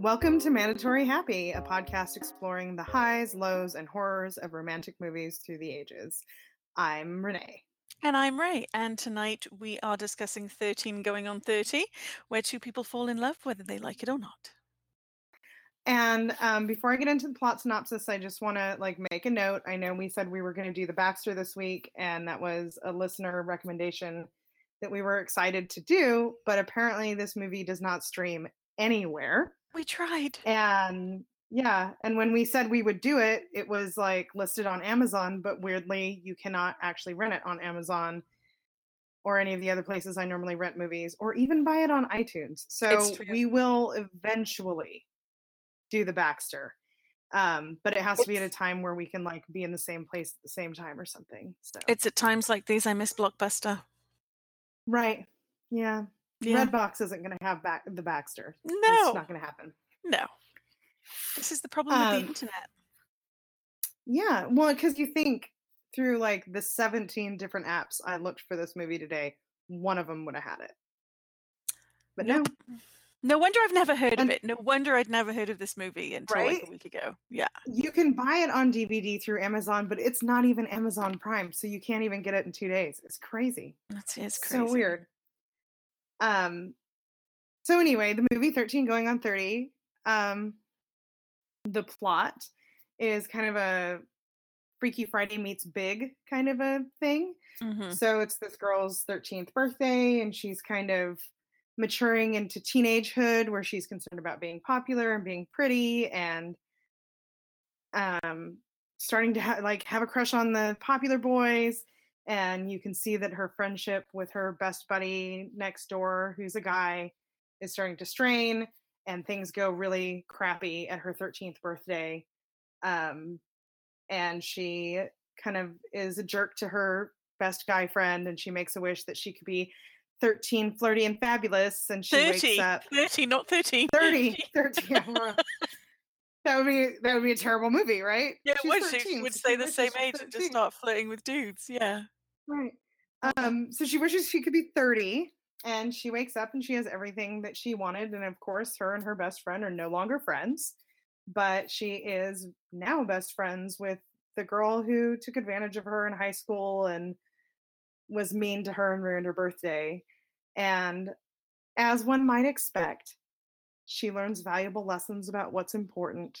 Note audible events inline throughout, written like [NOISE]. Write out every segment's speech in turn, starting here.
Welcome to Mandatory Happy, a podcast exploring the highs, lows, and horrors of romantic movies through the ages. I'm Renee. And I'm Ray, and tonight we are discussing 13 Going on 30, where two people fall in love whether they like it or not. And um, before I get into the plot synopsis, I just want to like make a note. I know we said we were going to do the Baxter this week, and that was a listener recommendation that we were excited to do. But apparently, this movie does not stream anywhere. We tried. And yeah, and when we said we would do it, it was like listed on Amazon, but weirdly, you cannot actually rent it on Amazon or any of the other places I normally rent movies, or even buy it on iTunes. So we will eventually do the Baxter. Um, but it has to be at a time where we can like be in the same place at the same time or something. So it's at times like these I miss Blockbuster. Right. Yeah. Yeah. Redbox isn't going to have back the Baxter. No, it's not going to happen. No. This is the problem um, with the um, internet. Yeah, well, because you think through like the 17 different apps I looked for this movie today, one of them would have had it. But nope. no. No wonder I've never heard and, of it. No wonder I'd never heard of this movie until right? like a week ago. Yeah. You can buy it on DVD through Amazon, but it's not even Amazon Prime, so you can't even get it in two days. It's crazy. That's it's crazy. So weird. Um so anyway, the movie 13 going on 30. Um the plot is kind of a Freaky Friday meets Big kind of a thing. Mm-hmm. So it's this girl's 13th birthday, and she's kind of maturing into teenagehood where she's concerned about being popular and being pretty and um, starting to ha- like have a crush on the popular boys and you can see that her friendship with her best buddy next door who's a guy is starting to strain and things go really crappy at her 13th birthday. Um, and she kind of is a jerk to her best guy friend, and she makes a wish that she could be 13, flirty, and fabulous. And she 30, wakes up 30, not 13. 30, [LAUGHS] 30. that would be that would be a terrible movie, right? Yeah, She's would 13, she would stay the same age and just start flirting with dudes. Yeah. Right. Um, so she wishes she could be 30 and she wakes up and she has everything that she wanted and of course her and her best friend are no longer friends but she is now best friends with the girl who took advantage of her in high school and was mean to her and ruined her birthday and as one might expect she learns valuable lessons about what's important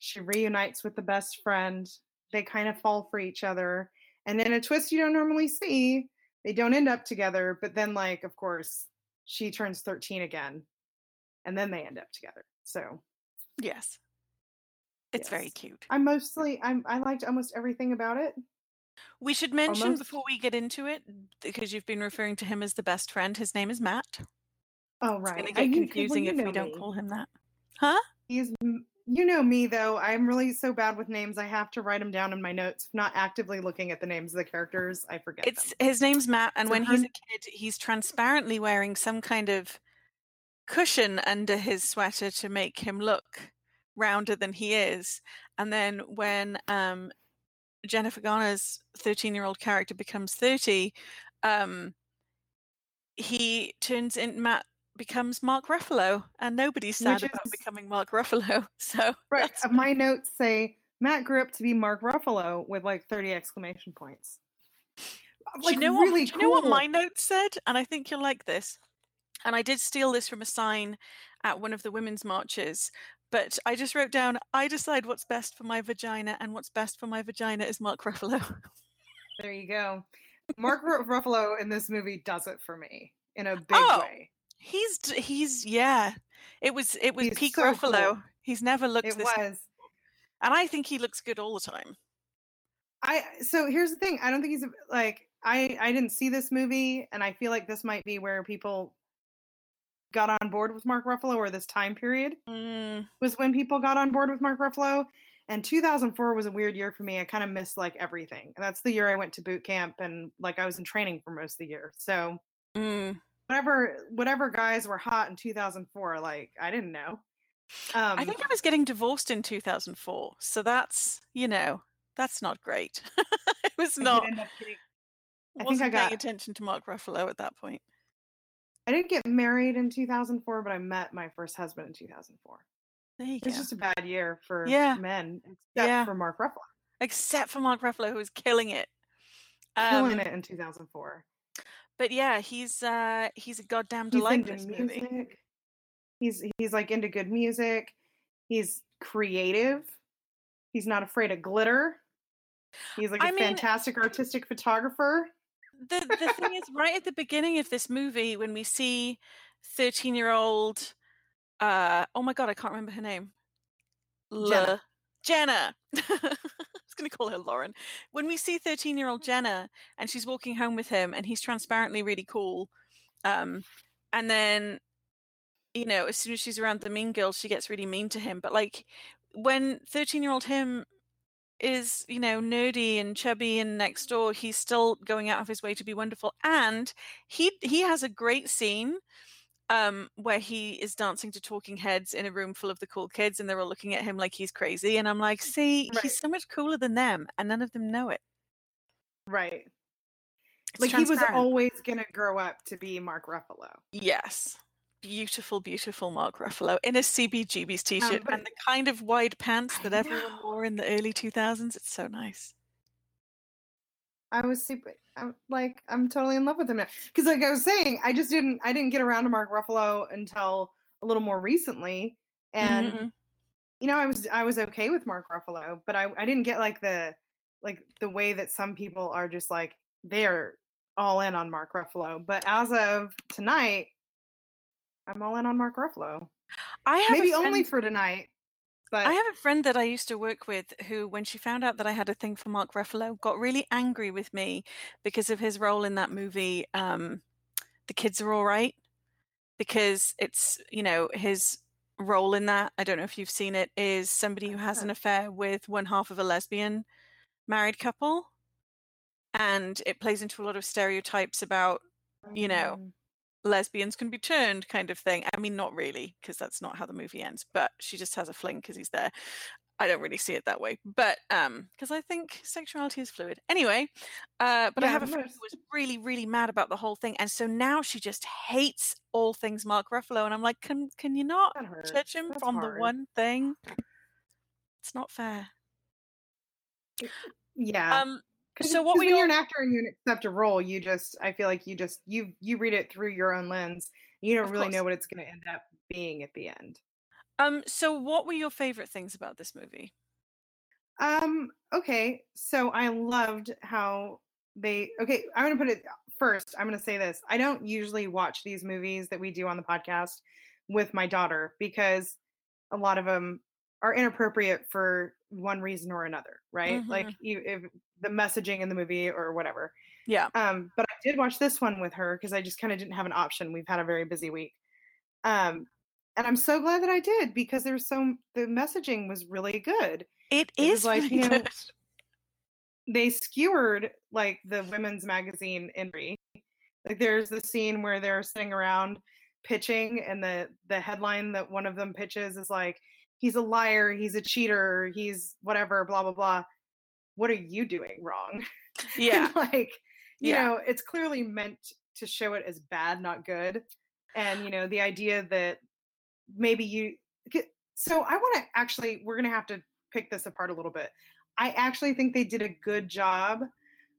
she reunites with the best friend they kind of fall for each other and in a twist you don't normally see they don't end up together, but then like of course she turns 13 again and then they end up together. So yes. It's yes. very cute. I'm mostly I'm I liked almost everything about it. We should mention almost. before we get into it, because you've been referring to him as the best friend. His name is Matt. Oh right. It's going to get confusing if we me. don't call him that. Huh? He's you know me though. I'm really so bad with names. I have to write them down in my notes. Not actively looking at the names of the characters, I forget. It's them. his name's Matt, and so when he's a kid, he's transparently wearing some kind of cushion under his sweater to make him look rounder than he is. And then when um, Jennifer Garner's 13 year old character becomes 30, um, he turns in Matt becomes Mark Ruffalo, and nobody's sad Which about is, becoming Mark Ruffalo. [LAUGHS] So right, uh, my notes say Matt grew up to be Mark Ruffalo with like thirty exclamation points. Like, do you know really what? Cool. you know what my notes said? And I think you'll like this. And I did steal this from a sign at one of the women's marches. But I just wrote down, I decide what's best for my vagina, and what's best for my vagina is Mark Ruffalo. [LAUGHS] There you go. Mark Ruffalo in this movie does it for me in a big oh, way. He's he's yeah. It was it was he's peak so Ruffalo. Cool. He's never looked. It this was, and I think he looks good all the time. I so here's the thing. I don't think he's like I I didn't see this movie, and I feel like this might be where people got on board with Mark Ruffalo, or this time period mm. was when people got on board with Mark Ruffalo. And 2004 was a weird year for me. I kind of missed like everything. And that's the year I went to boot camp, and like I was in training for most of the year. So mm whatever whatever guys were hot in 2004 like i didn't know um, i think i was getting divorced in 2004 so that's you know that's not great [LAUGHS] it was not I, getting, I think i got attention to mark ruffalo at that point I didn't get married in 2004, but I met my first husband in 2004. There you It was go. just a bad year for Yeah. men, except Yeah. for Mark Ruffalo, Except for Mark Ruffalo, who was killing it. killing Um, it in 2004. But yeah, he's uh he's a goddamn He's delight. into This movie. He's he's like into good music. He's creative. He's not afraid of glitter. He's like a I mean- fantastic artistic photographer. the the thing is right at the beginning of this movie when we see 13 year old uh oh my god i can't remember her name Jenna. Le- jenna [LAUGHS] going to call her lauren. When we see 13 year old jenna and she's walking home with him and he's transparently really cool um and then you know as soon as she's around the mean girls she gets really mean to him but like when 13 year old him is you know nerdy and chubby and next door he's still going out of his way to be wonderful and he he has a great scene um where he is dancing to talking heads in a room full of the cool kids and they're all looking at him like he's crazy and i'm like see Right. he's so much cooler than them and none of them know it Right. It's like he was always gonna grow up to be Mark Ruffalo. yes beautiful beautiful mark ruffalo in a cbgb's t-shirt but- and the kind of wide pants that everyone wore in the early 2000s it's so nice I was super. I'm like I'm totally in love with him now. Because like I was saying, I just didn't. I didn't get around to Mark Ruffalo until a little more recently, and Mhm. you know I was I was okay with Mark Ruffalo, but I I didn't get like the like the way that some people are just like they're all in on Mark Ruffalo. But as of tonight, I'm all in on Mark Ruffalo. i have Maybe friend- only for tonight. But I have a friend that I used to work with who, when she found out that I had a thing for Mark Ruffalo, got really angry with me because of his role in that movie, um, The Kids Are All Right. Because it's, you know, his role in that, I don't know if you've seen it, is somebody who has an affair with one half of a lesbian married couple. And it plays into a lot of stereotypes about you know, Mm, lesbians can be turned kind of thing. I mean, not really, because that's not how the movie ends, but she just has a fling because he's there. I don't really see it that way, but um, because I think sexuality is fluid. Anyway, uh, but I have a friend who was really, really mad about the whole thing, and so now she just hates all things Mark Ruffalo, and I'm like, can can you not judge him That's from hard. the one thing? It's not fair. Yeah. Um, so what when your- you're an actor and you accept a role, you just I feel like you just you you read it through your own lens. You don't really course. know what it's going to end up being at the end. um, so what were your favorite things about this movie? Um. Okay. So I loved how they. Okay. I'm gonna put it first. I'm gonna say this. I don't usually watch these movies that we do on the podcast with my daughter because a lot of them are inappropriate for one reason or another, right? Like you, if the messaging in the movie or whatever. Yeah. Um, but I did watch this one with her because I just kind of didn't have an option. We've had a very busy week. Um, and I'm so glad that I did because there's so the messaging was really good. It It is like, really you know, good. They skewered like the women's magazine entry. Like there's the scene where they're sitting around pitching and the the headline that one of them pitches is like he's a liar, he's a cheater, he's whatever, blah blah blah. What are you doing wrong? Yeah. [LAUGHS] like you Yeah. know it's clearly meant to show it as bad not good and you know the idea that maybe you so i want to actually we're going to have to pick this apart a little bit i actually think they did a good job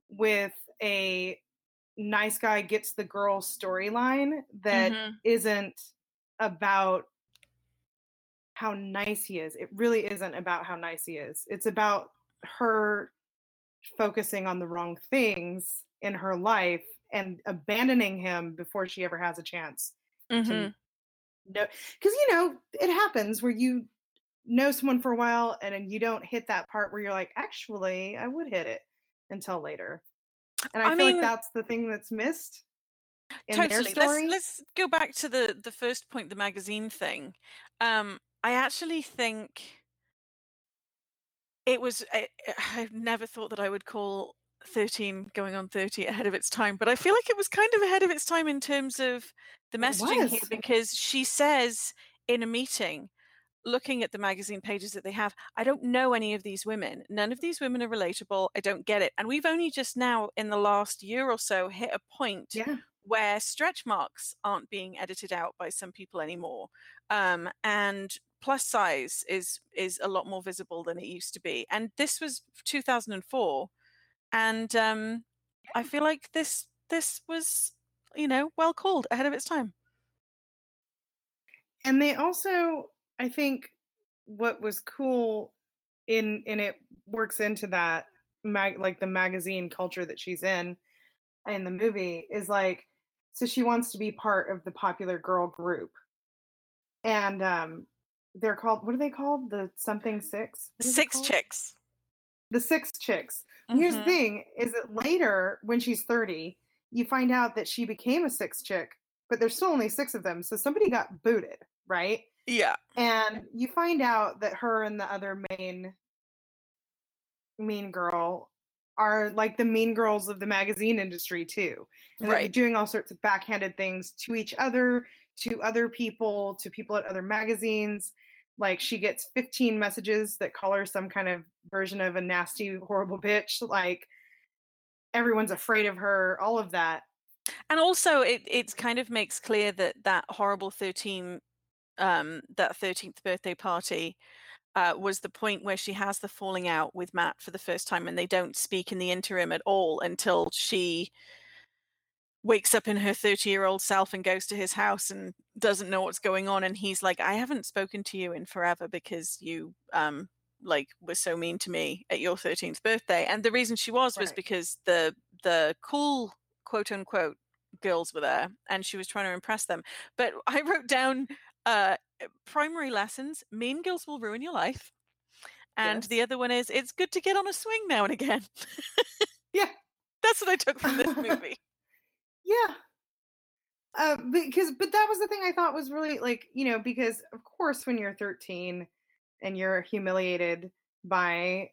with a nice guy gets the girl storyline that Mhm. not about how nice he is. It really isn't about how nice he is. It's about her focusing on the wrong things in her life and abandoning him before she ever has a chance Mhm. to know. Because, you know, it happens where you know someone for a while and then you don't hit that part where you're like, actually, I would hit it until later. And I, I feel mean- like that's the thing that's missed in totally. their story. Let's let's go back to the the first point, the magazine thing. Um, I actually think it was. I, I've never thought that I would call thirteen going on thirty ahead of its time, but I feel like it was kind of ahead of its time in terms of the messaging here because she says in a meeting. Looking at the magazine pages that they have, I don't know any of these women. None of these women are relatable. I don't get it. And we've only just now, in the last year or so, hit a point yeah. where stretch marks aren't being edited out by some people anymore. Um, and plus size is is a lot more visible than it used to be. And this was 2004, and um, I feel like this this was you know well called ahead of its time. And they also, I think, what was cool in in it works into that mag like the magazine culture that she's in in the movie is like so she wants to be part of the popular girl group and um they're called what are they called the something six six chicks the six chicks mm-hmm. here's the mm-hmm. thing is that later when she's 30 you find out that she became a six chick but there's still only six of them so somebody got booted right yeah and you find out that her and the other main mean girl are like the mean girls of the magazine industry too and right. doing all sorts of backhanded things to each other to other people to people at other magazines like she gets 15 messages that call her some kind of version of a nasty horrible bitch like everyone's afraid of her all of that. And also it it kind of makes clear that that horrible 13 um that 13th birthday party uh, was the point where she has the falling out with Matt for the first time, and they don't speak in the interim at all until she wakes up in her 30 year old self and goes to his house and doesn't know what's going on and he's like i haven't spoken to you in forever because you um like were so mean to me at your 13th birthday. And the reason she was right. was because the the cool quote unquote girls were there and she was trying to impress them. But i wrote down uh primary lessons mean girls will ruin your life. And yes. the other one is it's good to get on a swing now and again. Yeah. [LAUGHS] That's what i took from this [LAUGHS] movie yeah uh, because but that was the thing i thought was really like you know because of course when you're 13 and you're humiliated by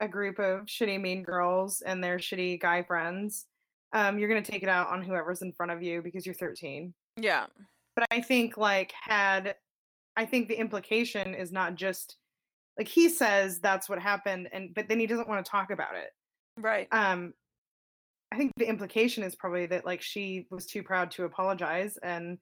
a group of shitty mean girls and their shitty guy friends um, you're going to take it out on whoever's in front of you because you're 13 yeah but i think like had I think the implication is not just like he says that's what happened and but then he doesn't want to talk about it. Right. Um I think the implication is probably that like she was too proud to apologize and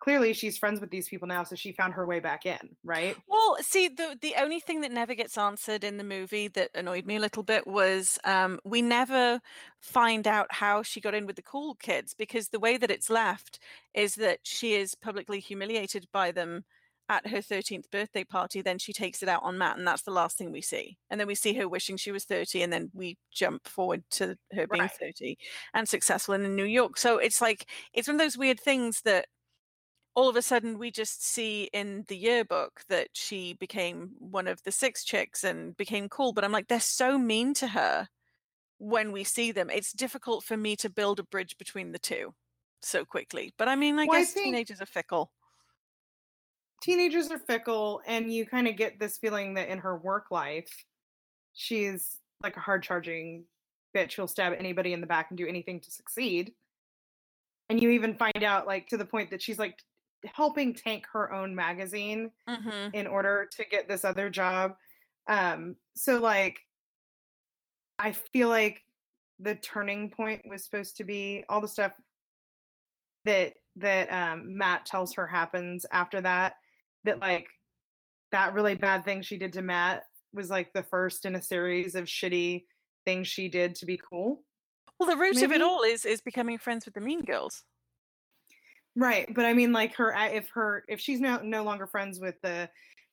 clearly she's friends with these people now so she found her way back in right? Well see the the only thing that never gets answered in the movie that annoyed me a little bit was um, we never find out how she got in with the cool kids because the way that it's left is that she is publicly humiliated by them at her 13th birthday party, then she takes it out on Matt, and that's the last thing we see. And then we see her wishing she was 30, and then we jump forward to her being right. 30 and successful in New York. So it's like, it's one of those weird things that all of a sudden we just see in the yearbook that she became one of the six chicks and became cool. But I'm like, they're so mean to her when we see them. It's difficult for me to build a bridge between the two so quickly. But I mean, I well, guess I think- teenagers are fickle teenagers are fickle and you kind of get this feeling that in her work life she's like a hard charging bitch who'll stab anybody in the back and do anything to succeed. And you even find out like to the point that she's like helping tank her own magazine mm-hmm. in order to get this other job. Um so like i feel like the turning point was supposed to be all the stuff that that um, Matt tells her happens after that that like that really bad thing she did to Matt was like the first in a series of shitty things she did to be cool. Well, the root maybe? of it all is is becoming friends with the mean girls. Right, but I mean like her if her if she's no no longer friends with the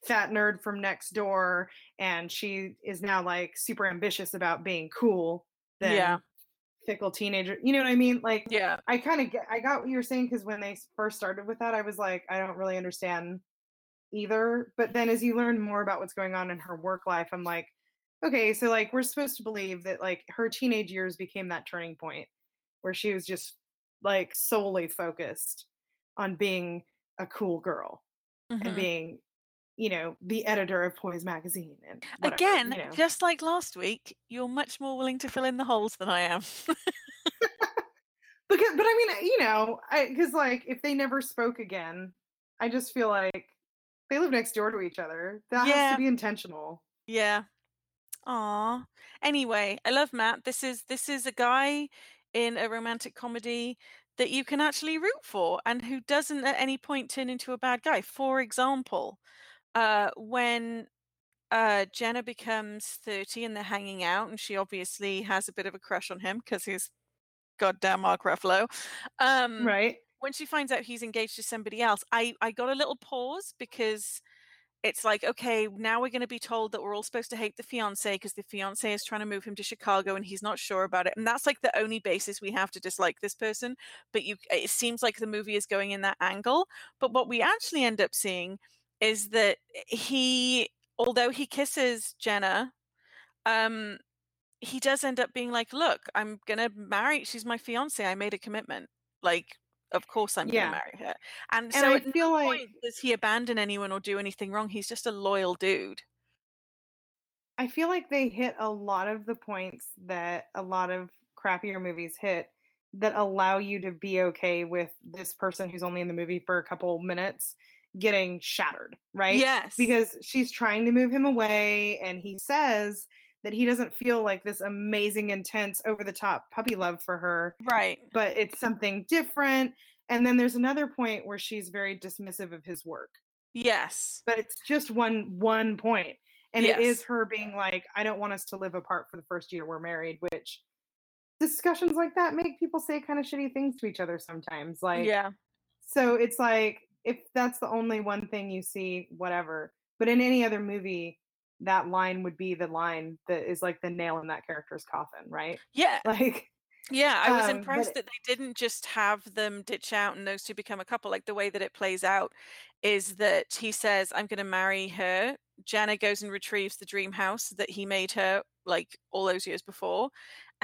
fat nerd from next door and she is now like super ambitious about being cool, then yeah. fickle teenager. You know what I mean? Like yeah. I kind of get I got what you were saying because when they first started with that, I was like, I don't really understand either. But then as you learn more about what's going on in her work life, I'm like, okay, so like we're supposed to believe that like her teenage years became that turning point where she was just like solely focused on being a cool girl mm-hmm. and being you know the editor of poise magazine and whatever, again you know. just like last week you're much more willing to fill in the holes than i am [LAUGHS] because but i mean you know because like if they never spoke again i just feel like they live next door to each other. That yeah. has to be intentional. Yeah. Aw. Anyway, I love Matt. This is this is a guy in a romantic comedy that you can actually root for and who doesn't at any point turn into a bad guy. For example, uh, when uh, Jenna becomes 30 and they're hanging out, and she obviously has a bit of a crush on him because he's goddamn Mark Ruffalo. Um, right. When she finds out he's engaged to somebody else, I, I got a little pause because it's like, okay, now we're going to be told that we're all supposed to hate the fiance because the fiance is trying to move him to Chicago and he's not sure about it. And that's like the only basis we have to dislike this person. But you, it seems like the movie is going in that angle. But what we actually end up seeing is that he, although he kisses Jenna, um, he does end up being like, look, I'm going to marry, she's my fiance. I made a commitment. Like, of course I'm Yeah. going to marry her. And, And so I at feel no like point does he abandon anyone or do anything wrong. He's just a loyal dude. I feel like they hit a lot of the points that a lot of crappier movies hit that allow you to be okay with this person who's only in the movie for a couple minutes getting shattered, right? Yes. Because she's trying to move him away and he says that he doesn't feel like this amazing intense over the top puppy love for her, right. but it's something different. And then there's another point where she's very dismissive of his work. Yes. But it's just one one point and it is her being like i don't want us to live apart for the first year we're married which discussions like that make people say kind of shitty things to each other sometimes like yeah. so it's like if that's the only one thing you see whatever but in any other movie that line would be the line that is like the nail in that character's coffin right Yeah. [LAUGHS] like Yeah, I was um impressed that they didn't just have them ditch out and those two become a couple. Like the way that it plays out is that he says, I'm going to marry her. Jenna goes and retrieves the dream house that he made her like all those years before.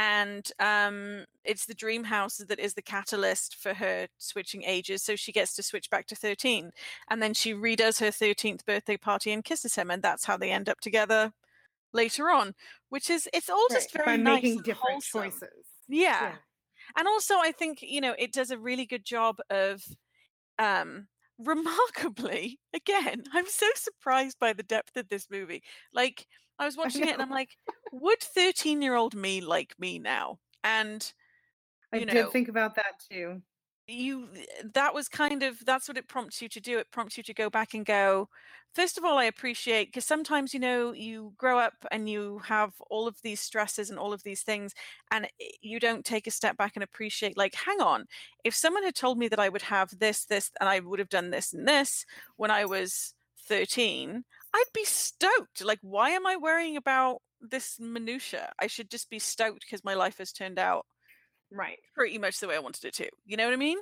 And um, it's the dream house that is the catalyst for her switching ages. So she gets to switch back to 13. And then she redoes her 13th birthday party and kisses him. And that's how they end up together later on, which is, it's all right just very by nice making different wholesome. choices Yeah. yeah And also, I think, you know, it does a really good job of um [LAUGHS] remarkably again i'm so surprised by the depth of this movie like i was [LAUGHS] i watching it and i'm like would 13 year old me like me now? And i you did think about that too. You eh, that was kind of that's what it prompts you to do. It prompts you to go back and go. First of all i appreciate because sometimes you know you grow up and you have all of these stresses and all of these things and eh, you don't take a step back and appreciate like hang on if someone had told me that i would have this this and i would have done this and this when i was 13 i'd be stoked like why am i worrying about this minutia i should just be stoked because my life has turned out right pretty much the way I wanted it to. You know what I mean?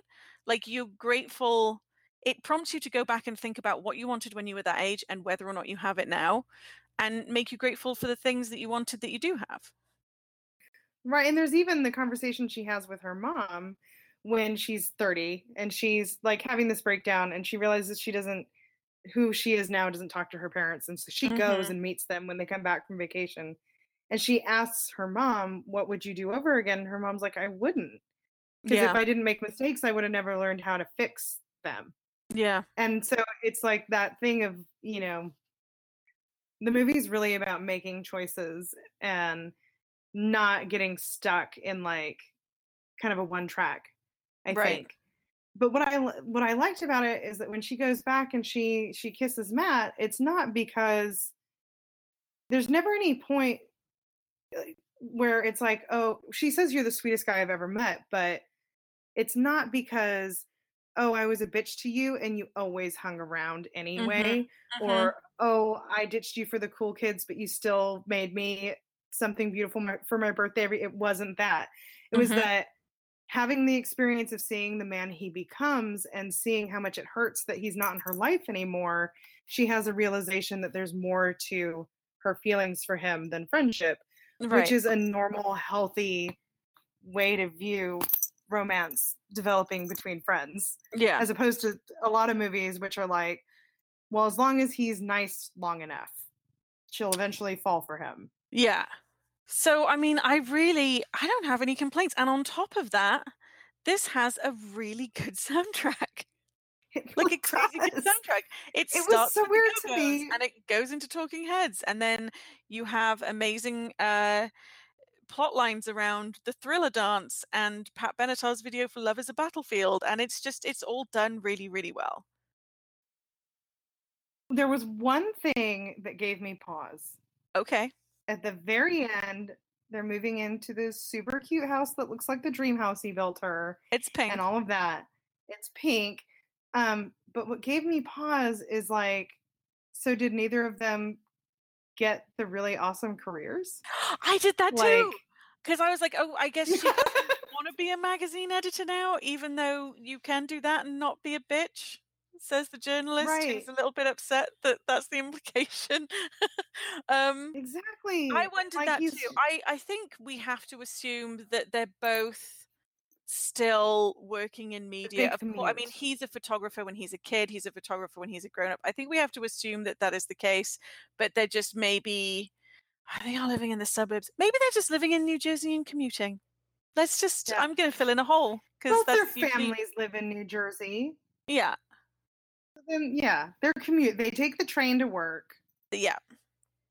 Like you're grateful. It prompts you to go back and think about what you wanted when you were that age and whether or not you have it now, and make you grateful for the things that you wanted that you do have. Right. And there's even the conversation she has with her mom when she's 30 and she's like having this breakdown and she realizes she doesn't, who she is now, doesn't talk to her parents. And so she goes hmm and meets them when they come back from vacation. And she asks her mom, What would you do over again? Her mom's like, I wouldn't. Because if I didn't make mistakes, I would have never learned how to fix them. Yeah. And so it's like that thing of, you know, the movie's really about making choices and not getting stuck in like kind of a one track i Right. think but what i what i liked about it is that when she goes back and she she kisses matt it's not because there's never any point where it's like oh she says you're the sweetest guy i've ever met but it's not because oh i was a bitch to you and you always hung around hmm anyway hmm or oh i ditched you for the cool kids but you still made me something beautiful for my birthday it wasn't that. It was hmm that having the experience of seeing the man he becomes and seeing how much it hurts that he's not in her life anymore she has a realization that there's more to her feelings for him than friendship which is a normal healthy way to view romance developing between friends Yeah. as opposed to a lot of movies which are like well as long as he's nice long enough she'll eventually fall for him Yeah. So, I mean, I really, I don't have any complaints. And on top of that, this has a really good [LAUGHS] soundtrack. it like a crazy good soundtrack. It it was starts so weird to me and it goes into Talking Heads, and then you have amazing uh, plot lines around the thriller dance and Pat Benatar's video for Love is a Battlefield. And it's just, it's all done really, really well. There was one thing that gave me pause. Okay. At the very end, they're moving into this super cute house that looks like the dream house he built her. It's pink. And all of that. It's pink. Um, but what gave me pause is like, so did neither of them get the really awesome careers? I did that Like- too. Because I was like, oh, I guess she doesn't [LAUGHS] want to be a magazine editor now, even though you can do that and not be a bitch, says the journalist, Right. who's a little bit upset that that's the implication. [LAUGHS] um, Exactly. I wondered Like, that he's- too. I, I think we have to assume that they're both still working in media. Of course, I mean, he's a photographer when he's a kid. He's a photographer when he's a grown up. I think we have to assume that that is the case. But they're just maybe they are living in the suburbs. Maybe they're just living in New Jersey and commuting. Let's just. Yeah. I'm going to fill in a hole because Both their usually- families live in New Jersey. Yeah, Then yeah, their commute. They take the train to work yeah.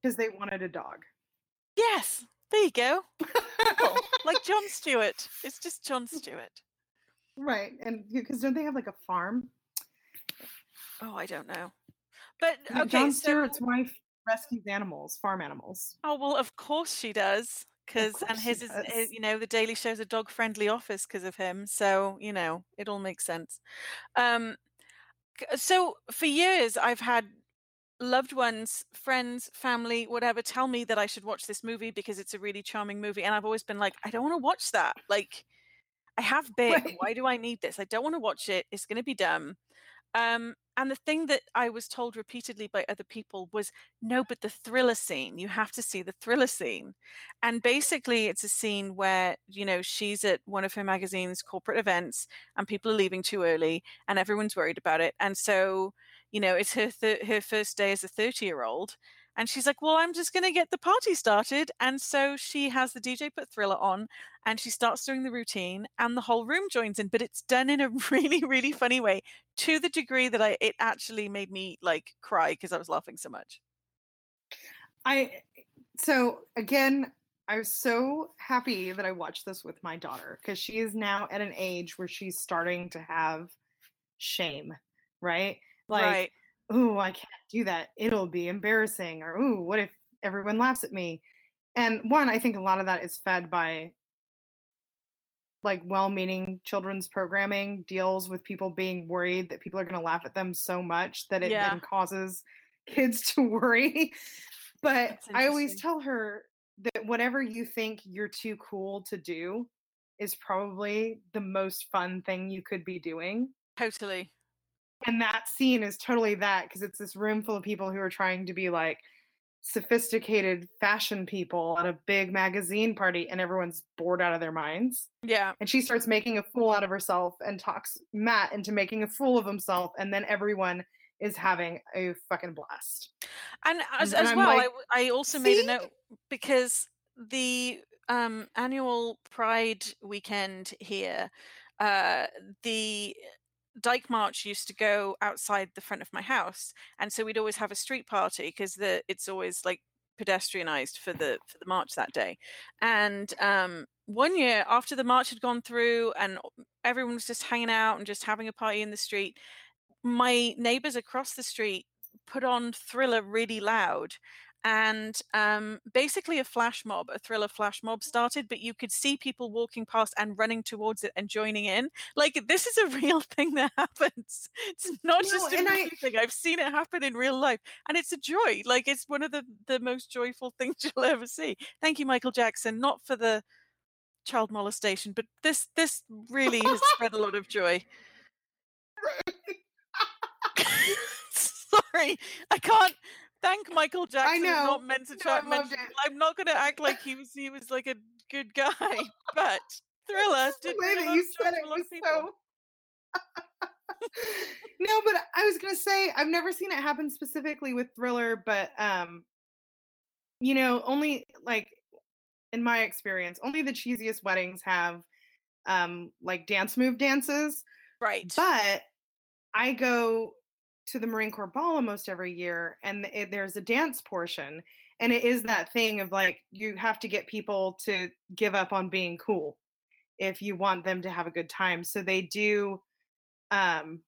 because they wanted a dog. Yes, there you go. Like [LAUGHS] Jon Stewart. It's just Jon Stewart. right, and because don't they have like a farm? Oh, I don't know. But okay, Jon so Stewart's wife rescues animals, farm animals. Oh well, of course she does, because and his is his, you know the Daily Show's a dog friendly office because of him, so you know it all makes sense. Um, so for years I've had loved ones, friends, family, whatever, tell me that I should watch this movie because it's a really charming movie, and I've always been like, I don't want to watch that. Like, I have [LAUGHS] big. Right. Why do I need this? I don't want to watch it. It's going to be dumb. Um, and the thing that I was told repeatedly by other people was, no, but the thriller scene, you have to see the thriller scene. And basically, it's a scene where, you know, she's at one of her magazine's corporate events and people are leaving too early and everyone's worried about it. And so, you know, it's her, th- her first day as a 30 year old. And she's like, well, I'm just going to get the party started. And so she has the DJ put thriller on and she starts doing the routine and the whole room joins in, but it's done in a [LAUGHS] really, really funny way to the degree that I it actually made me like cry because I was laughing so much. I so again, I was so happy that I watched this with my daughter because she is now at an age where she's starting to have shame, right? Like, right. Ooh, I can't do that. It'll be embarrassing. Or ooh, what if everyone laughs at me? And one, I think a lot of that is fed by like well-meaning children's programming deals with people being worried that people are going to laugh at them so much that it Yeah. then causes [LAUGHS] kids to worry. But I always tell her that whatever you think you're too cool to do is probably the most fun thing you could be doing. Totally. And that scene is totally that because it's this room full of people who are trying to be like sophisticated fashion people at a big magazine party and everyone's bored out of their minds. Yeah. And she starts making a fool out of herself and talks Matt into making a fool of himself. And then everyone is having a fucking blast. And as, And as well, I, like, w- I also made a note because the um, annual Pride weekend here, uh, the Dyke March used to go outside the front of my house, and so we'd always have a street party because the it's always like pedestrianized for the for the march that day. And um, one year after the march had gone through and everyone was just hanging out and just having a party in the street, my neighbors across the street put on Thriller really loud. And um, basically, a flash mob, a thriller flash mob started, but you could see people walking past and running towards it and joining in. Like, this is a [LAUGHS] real thing that happens. It's not No, just a I- thing. I've seen it happen in real life, and it's a joy. Like, it's one of the, the most joyful [LAUGHS] things you'll ever see. Thank you, Michael Jackson. Not for the child molestation, but this this really has spread a lot of joy. [LAUGHS] Sorry, I can't thank Michael Jackson. is know. not meant to No, try. I meant to- it. I'm not going to act [LAUGHS] like he was he was like a good guy, [LAUGHS] but Thriller the way that you said it was so. [LAUGHS] no, but I was gonna say I've never seen it happen specifically with Thriller, but um, you know, only like in my experience, only the cheesiest weddings have um like dance move dances. right. But I go to the Marine Corps Ball almost every year, and it, there's a dance portion, and it is that thing of like you have to get people to give up on being cool if you want them to have a good time so they do um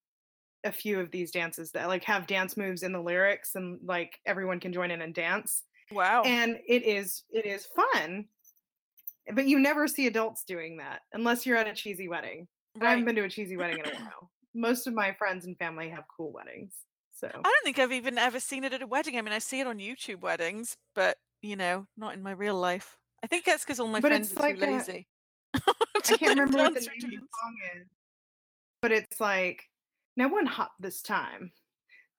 a few of these dances that like have dance moves in the lyrics and like everyone can join in and dance Wow. and it is it is fun but you never see adults doing that unless you're at a cheesy wedding and i haven't been to a cheesy wedding in a while most of my friends and family have cool weddings so I don't think I've even ever seen it at a wedding. I mean, I see it on YouTube weddings, but you know, not in my real life. I think that's because all my But friends are like too a- lazy. [LAUGHS] i can't remember what the name of the song is but it's like now one hop this time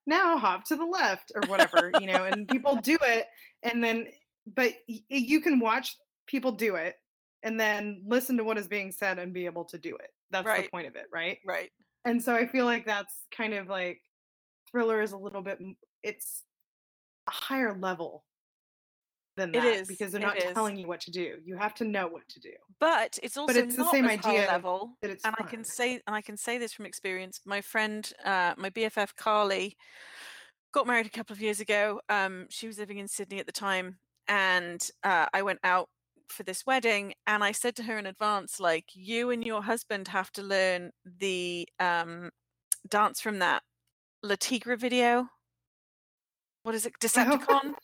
now hop to the left or whatever you know and people do it and then but y- you can watch people do it and then listen to what is being said and be able to do it that's the point of it right Right. And so i feel like that's kind of like thriller is a little bit it's a higher level than that that is, because they're it not is. telling you what to do you have to know what to do But it's also but it's the same idea level. that it's and I can say and I can say this from experience. My friend, uh, my BFF Carly, got married a couple of years ago. Um, she was living in Sydney at the time, and uh, I went out for this wedding, and I said to her in advance, like, you and your husband have to learn the um, dance from that Le Tigre video. What is it, [LAUGHS] Deceptacon?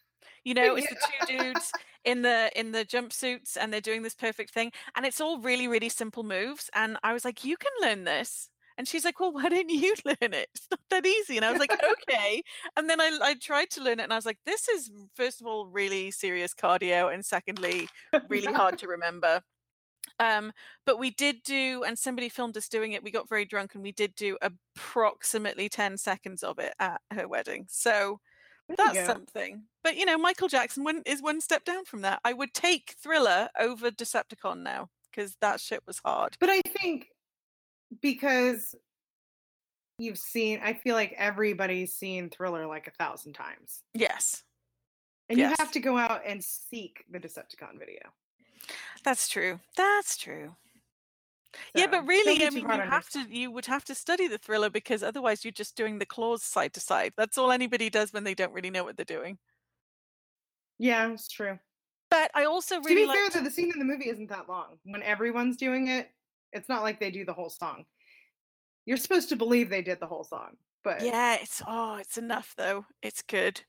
You know, it's the two dudes in the in the jumpsuits and they're doing this perfect thing and it's all really really simple moves and I was like you can learn this and she's like well why don't you [LAUGHS] learn it it's not that easy and I was like [LAUGHS] okay and then I, I tried to learn it and I was like this is first of all really serious cardio and secondly really hard to remember um but we did do and somebody filmed us doing it we got very drunk and we did do approximately 10 seconds of it at her wedding so that's something. But you know, Michael Jackson one, is one step down from that. I would take Thriller over Deceptacon now because that shit was hard. But I think because you've seen, I feel like everybody's seen Thriller like a thousand times. Yes, And you have to go out and seek the Deceptacon video. that's true. That's true. yeah, but really, I mean, you have to. You would have to study the Thriller because otherwise, you're just doing the claws side to side. That's all anybody does when they don't really know what they're doing. Yeah, it's true. But I also really to be fair, though, the scene in the movie isn't that long. When everyone's doing it, it's not like they do the whole song. You're supposed to believe they did the whole song, but Yeah, it's oh, it's enough though. It's good.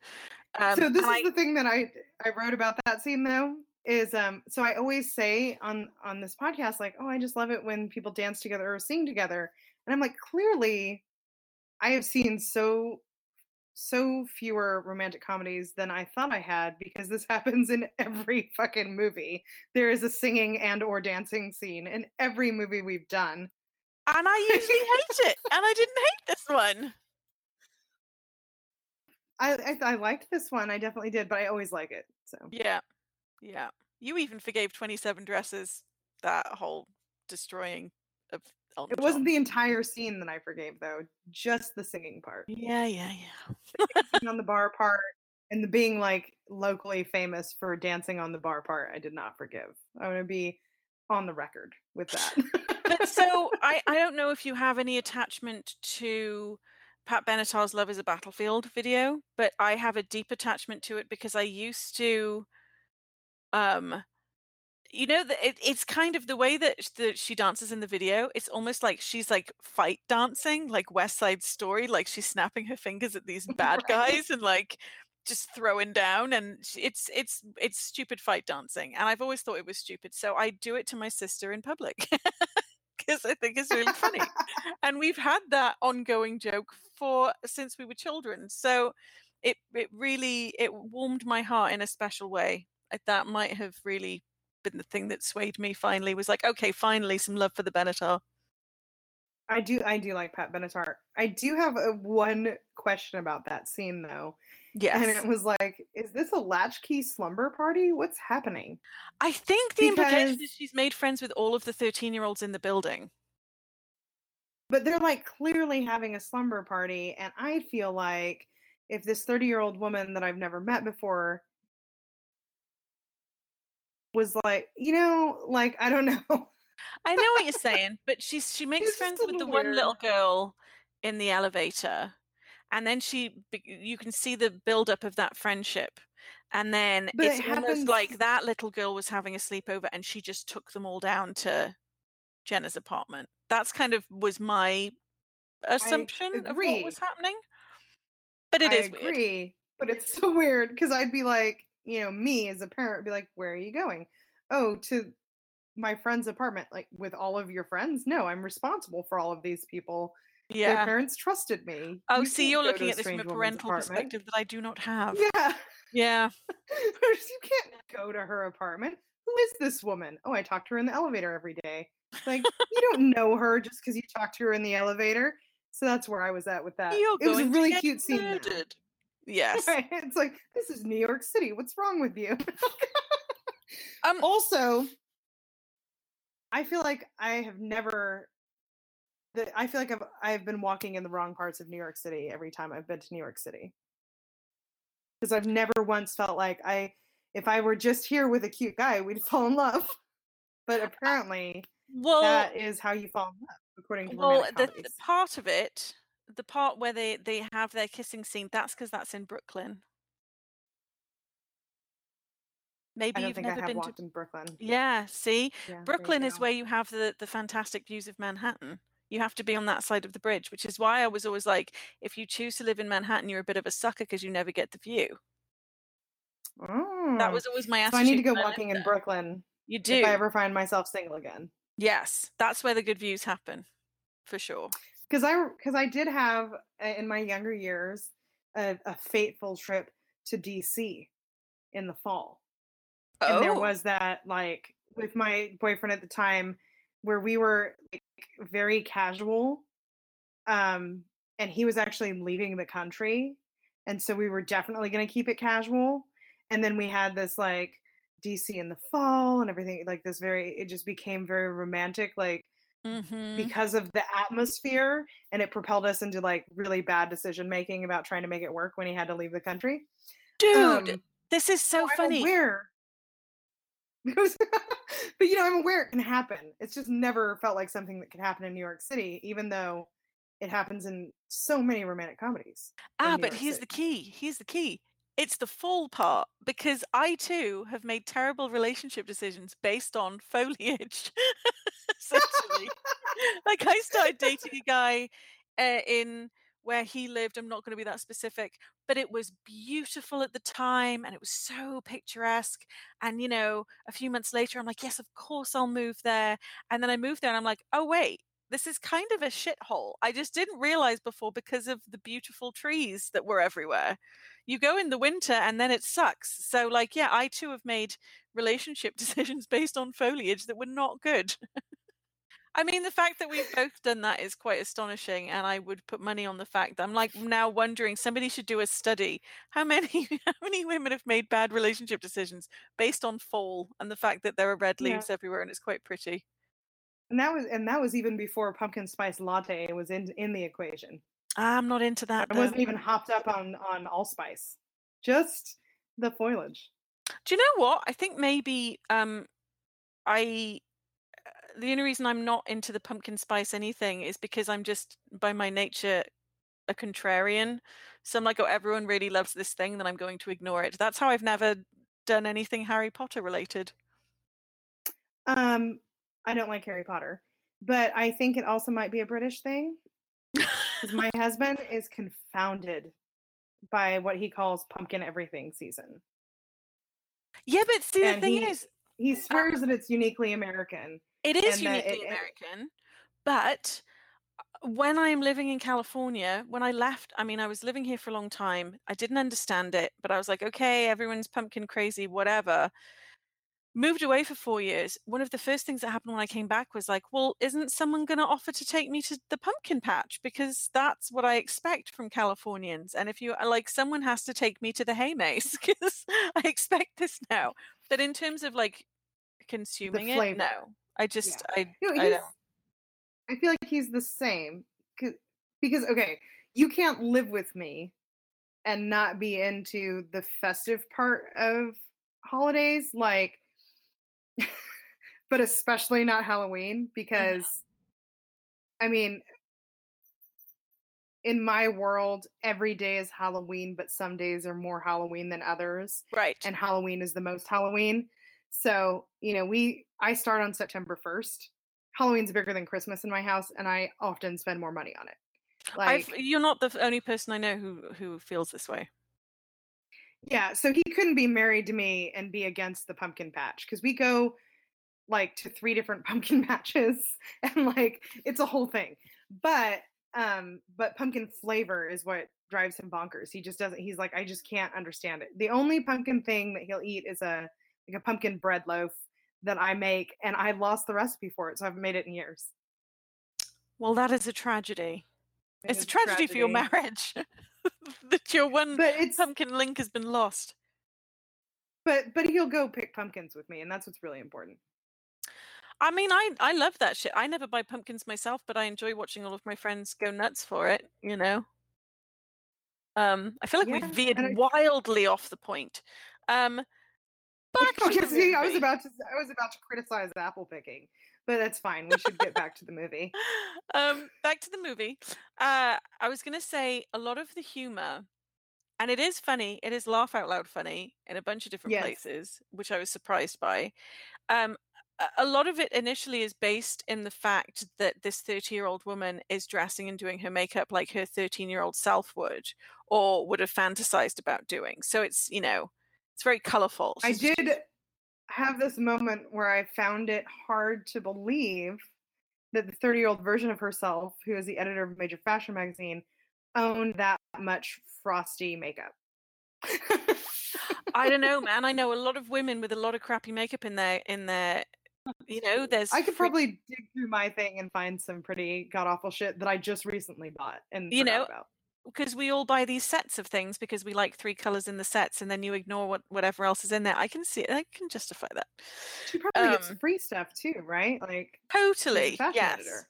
Um, so this is I- the thing that I I wrote about that scene though is um so I always say on on this podcast like oh I just love it when people dance together or sing together and I'm like clearly I have seen so so fewer romantic comedies than I thought I had because this [LAUGHS] happens in every fucking movie. There is a singing and or dancing scene in every movie we've done. and I usually hate it, and I didn't hate this one. I, I I liked this one. I definitely did, but I always like it. So Yeah, yeah. You even forgave Twenty Seven Dresses that whole destroying of Elton it wasn't John. the entire scene that I forgave though, just the singing part. Yeah, yeah, yeah. on the [LAUGHS] bar part and the being like locally famous for dancing on the bar part, I did not forgive. I want to be on the record with that. But so [LAUGHS] I I don't know if you have any attachment to Pat Benatar's "Love Is a Battlefield" video, but I have a deep attachment to it because I used to. Um, you know that it, it's kind of the way that, that she dances in the video. It's almost like she's like fight dancing, like West Side Story, like she's snapping her fingers at these [LAUGHS] bad Right. guys and like just throwing down. And it's it's it's stupid fight dancing, and I've always thought it was stupid. So I do it to my sister in public [LAUGHS] because I think it's really funny and we've had that ongoing joke for since we were children so it it really it warmed my heart in a special way that might have really been the thing that swayed me finally was like okay finally some love for the benatar I do I do like Pat Benatar. I do have a one question about that scene though. Yes. And it was like, is this a latchkey slumber party? What's happening? i think the implication because- is she's made friends with all of the 13 year olds in the building But they're like clearly having a slumber party. And I feel like if this 30 year old woman that I've never met before was like, you know, like, I don't [LAUGHS] know. I know what you're saying, but she's she makes just friends with the little one little girl in the elevator, and then she you can see the buildup of that friendship, And then But it's it almost happens like that little girl was having a sleepover and she just took them all down to Jenna's apartment. That's kind of was my assumption of what was happening. But it I is weird. but it's so weird because I'd be like, you know, me as a parent would be like, "Where are you going?" Oh, to my friend's apartment. Like with all of your friends? No, I'm responsible for all of these people. Yeah. Their parents trusted me. Oh, You see, you're looking at this from a parental perspective that I do not have. Yeah, Yeah. [LAUGHS] you can't go to her apartment. Who is this woman? Oh, I talk to her in the elevator every day. Like you don't [LAUGHS] know her just because you talk to her in the elevator. So that's where I was at with that. You're it was a really cute scene. Yes. Right. [LAUGHS] It's like this is New York City. What's wrong with you? [LAUGHS] Um, also, I feel like I have never. The, I feel like I've I've been walking in the wrong parts of New York City every time I've been to New York City. Because I've never once felt like I, if I were just here with a cute guy, we'd [LAUGHS] fall in love. But apparently, well, that is how you fall in love, according to well, the part of it, the part where they they have their kissing scene, that's because that's in Brooklyn. Maybe I don't you've never have been to. in Brooklyn. Yeah, see, Yeah, Brooklyn is where you have the the fantastic views of Manhattan. You have to be on that side of the bridge, which is why I was always like, if you choose to live in Manhattan, you're a bit of a sucker because you never get the view. That Oh. was always my So I need to go when I lived walking in there. Brooklyn You do if. I ever find myself single again. Yes, that's where the good views happen, for sure. Because I because I did have uh, in my younger years a, a fateful trip to DC in the fall, and there Oh. was that like with my boyfriend at the time where we were like very casual, um, and he was actually leaving the country, and so we were definitely going to keep it casual, and then we had this like DC in the fall and everything like this very it just became very romantic like Mhm. because of the atmosphere and it propelled us into like really bad decision making about trying to make it work when he had to leave the country. Dude, Um, this is so I'm funny. [LAUGHS] Because, but you know, I'm aware it can happen. It's just never felt like something that could happen in New York City, even though it happens in so many romantic comedies. Ah, but here's City. the key. Here's the key. It's the fall part because I too have made terrible relationship decisions based on [LAUGHS] foliage. [LAUGHS] Essentially, like I started dating a guy uh, in where he lived. I'm not going to be that specific, but it was beautiful at the time and it was so picturesque. And you know, a few months later, I'm like, yes, of course I'll move there. And then I moved there, and I'm like, oh wait, this is kind of a shithole. I just didn't realize before because of the beautiful trees that were everywhere. You go in the winter and then it sucks. So, like, yeah, I too have made relationship [LAUGHS] decisions based on foliage that were not good. I mean, the fact that we've both done that is quite astonishing, and I would put money on the fact that I'm like now wondering somebody should do a study. How many [LAUGHS] how many women have made bad relationship decisions based on fall and the fact that there are red Yeah. leaves everywhere and it's quite pretty? And that was and that was even before pumpkin spice latte was in in the equation. I'm not into that. I though. wasn't even hopped up on on allspice. Just the foliage. Do you know what? I think maybe um I the only reason I'm not into the pumpkin spice anything is because I'm just by my nature a contrarian. So I'm like, oh, everyone really loves this thing, then I'm going to ignore it. That's how I've never done anything Harry Potter related. Um, I don't like Harry Potter, but I think it also might be a British thing [LAUGHS] my husband is confounded by what he calls pumpkin everything season. yeah, but see, the And thing he- is, He swears that it's uniquely American. It is And uniquely it- it- American, but uh, when I'm living in California, when I left, I mean, I was living here for a long time. I didn't understand it, but I was like, okay, everyone's pumpkin crazy, whatever. Moved away for four years. One of the first things that happened when I came back was like, well, isn't someone going to offer to take me to the pumpkin patch? Because that's what I expect from Californians. And if you uh, like, someone has to take me to the hay maze [LAUGHS] because I expect this now. But in terms of like consuming it, no. I just I, No, I. I feel like he's the same 'cause- because okay, you can't live with me and not be into the festive part of holidays, like, [LAUGHS] but especially not Halloween mm-hmm. because, I mean, in my world, every day is Halloween, but some days are more Halloween than others. Right. And Halloween is the most Halloween. So, you know, we I start on September 1st. Halloween's bigger than Christmas in my house, and I often spend more money on it. I've, Like, you're not the only person I know who who feels this way. yeah, so he couldn't be married to me and be against the pumpkin patch because we go like to three different [LAUGHS] pumpkin patches and like it's a whole thing. But um but pumpkin flavor is what drives him bonkers. He just doesn't he's like I just can't understand it. The only pumpkin thing that he'll eat is a like a pumpkin bread loaf that I make and I lost the recipe for it so I haven't made it in years. Well, that is a tragedy. It It's a is tragedy, for your marriage [LAUGHS] that your one pumpkin link has been lost. but but he'll go pick pumpkins with me and that's what's really important. I mean, I I love that shit. I never buy pumpkins myself, but I enjoy watching all of my friends go nuts for it. You know. Um, I feel like Yeah, we've veered I wildly off the point. Um, back to the see, I was about to I was about to criticize apple picking, but that's fine. We should get back to the movie. [LAUGHS] um, back to the movie. Uh, I was gonna say a lot of the humor, and it is funny. It is laugh out loud funny in a bunch of different Yes. places, which I was surprised by. Um, a- a lot of it initially is based in the fact that this 30 year old woman is dressing and doing her makeup like her 13 year old self would or would have fantasized about doing. So it's, you know, it's very colorful. I did have this moment where I found it hard to believe that the 30 year old version of herself, who is the editor of a major fashion magazine, owned that much frosty makeup. I don't know, [LAUGHS] man. I know a lot of women with a lot of crappy makeup in their in their you know, there's I could probably dig through my thing and find some pretty god awful shit that I just recently bought and You know, about. Because we all buy these sets of things because we like three colors in the sets and then you ignore what whatever else is in there. I can see it. I can justify that. She probably gets um, free stuff too, right? Like Totally. Yes. editor.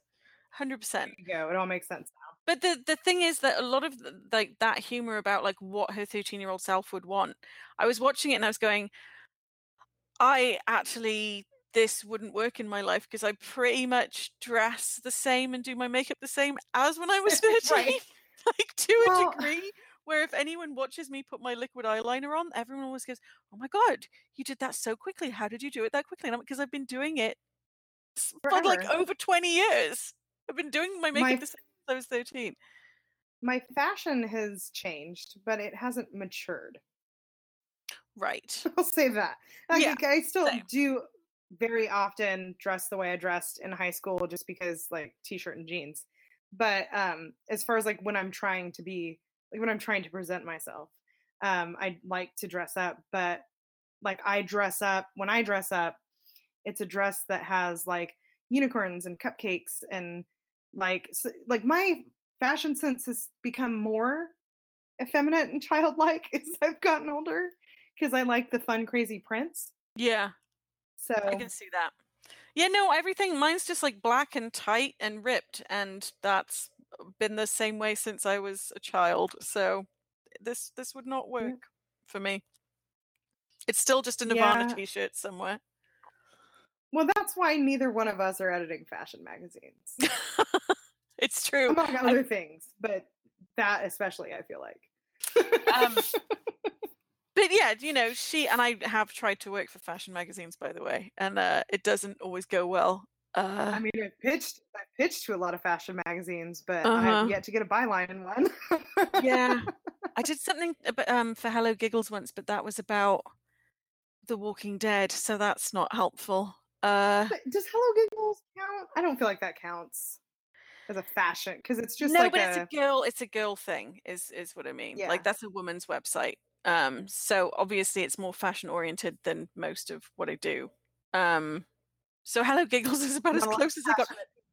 100%. there you go. It all makes sense now. But the the thing is that a lot of the, like that humor about like what her 13 year old self would want. I was watching it and I was going, I actually this wouldn't work in my life because I pretty much dress the same and do my makeup the same as when I was [LAUGHS] 13. [LAUGHS] Like to a degree where if anyone watches me put my liquid eyeliner on, everyone always goes, "Oh my god, you did that so quickly. How did you do it that quickly?" And I'm because I've been doing it s- for like over 20 years. I've been doing my makeup My- since I was 13. My fashion has changed, but it hasn't matured. Right. [LAUGHS] I'll say that. Like, Yeah, I still same. do very often dress the way I dressed in high school just because like t-shirt and jeans. But um as far as like when I'm trying to be like when I'm trying to present myself, um I like to dress up, but like I dress up when I dress up, it's a dress that has like unicorns and cupcakes and like s like my fashion sense has become more effeminate and [LAUGHS] childlike as I've gotten older because I like the fun, crazy prints. Yeah, So I can see that. Yeah, no, everything mine's just like black and tight and ripped and that's been the same way since I was a child. So this this would not work for me. It's still just a Nirvana Yeah. t-shirt somewhere. well, that's why neither one of us are editing fashion magazines, [LAUGHS] it's true. among other things. But that especially, I feel like. Um, [LAUGHS] but yeah, you know, she and I have tried to work for fashion magazines, by the way, and uh, it doesn't always go well. Uh, I mean, I pitched, I pitched to a lot of fashion magazines, but I Uh-huh. have yet to get a byline in one. yeah, [LAUGHS] I did something um, for Hello Giggles once, but that was about The Walking Dead, so that's not helpful. Uh, But does Hello Giggles count? I don't feel like that counts as a fashion because it's just no, like but a, it's a girl. It's a girl thing. Is is what I mean. Yeah. Like that's a woman's website. Um, so obviously it's more fashion oriented than most of what I do. Um, so Hello Giggles [LAUGHS] is about as close as I got.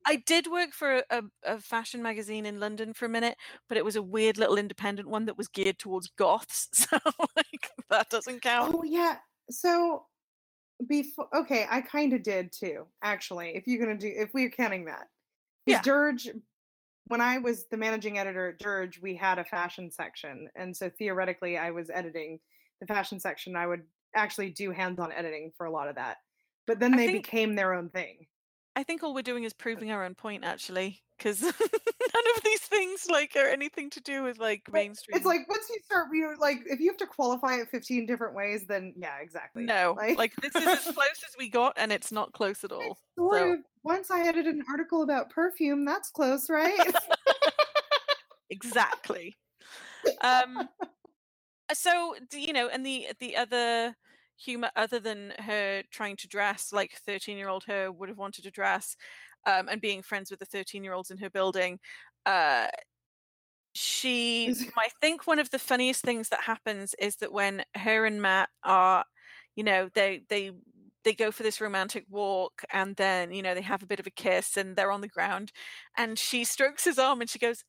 I did work for a, a fashion magazine in London for a minute, but it was a weird little independent one that was geared towards goths. [LAUGHS] So like that doesn't count. Oh yeah. So before okay, I kind of did too, actually. If you're gonna do if we're counting that. Yeah. Yeah. Dirge when I was the managing editor at Dirge, we had a fashion section. And so theoretically I was editing the fashion section. I would actually do hands-on editing for a lot of that. But then I they think- became their own thing. I think all we're doing is proving our own point, actually, because [LAUGHS] none of these things like are anything to do with like mainstream. It's like once you start, you like if you have to qualify it fifteen different ways, then yeah, exactly. no, like, this is as [LAUGHS] close as we got, and it's not close at all. So of. Once I edited an article about perfume. That's close, right? [LAUGHS] exactly. Um, so you know, and the the other humor, other than her trying to dress like thirteen year old her would have wanted to dress, um, and being friends with the thirteen year olds in her building, uh, she. [LAUGHS] I think one of the funniest things that happens is that when her and Matt are, you know, they they they go for this romantic walk and then you know they have a bit of a kiss and they're on the ground and she strokes his arm and she goes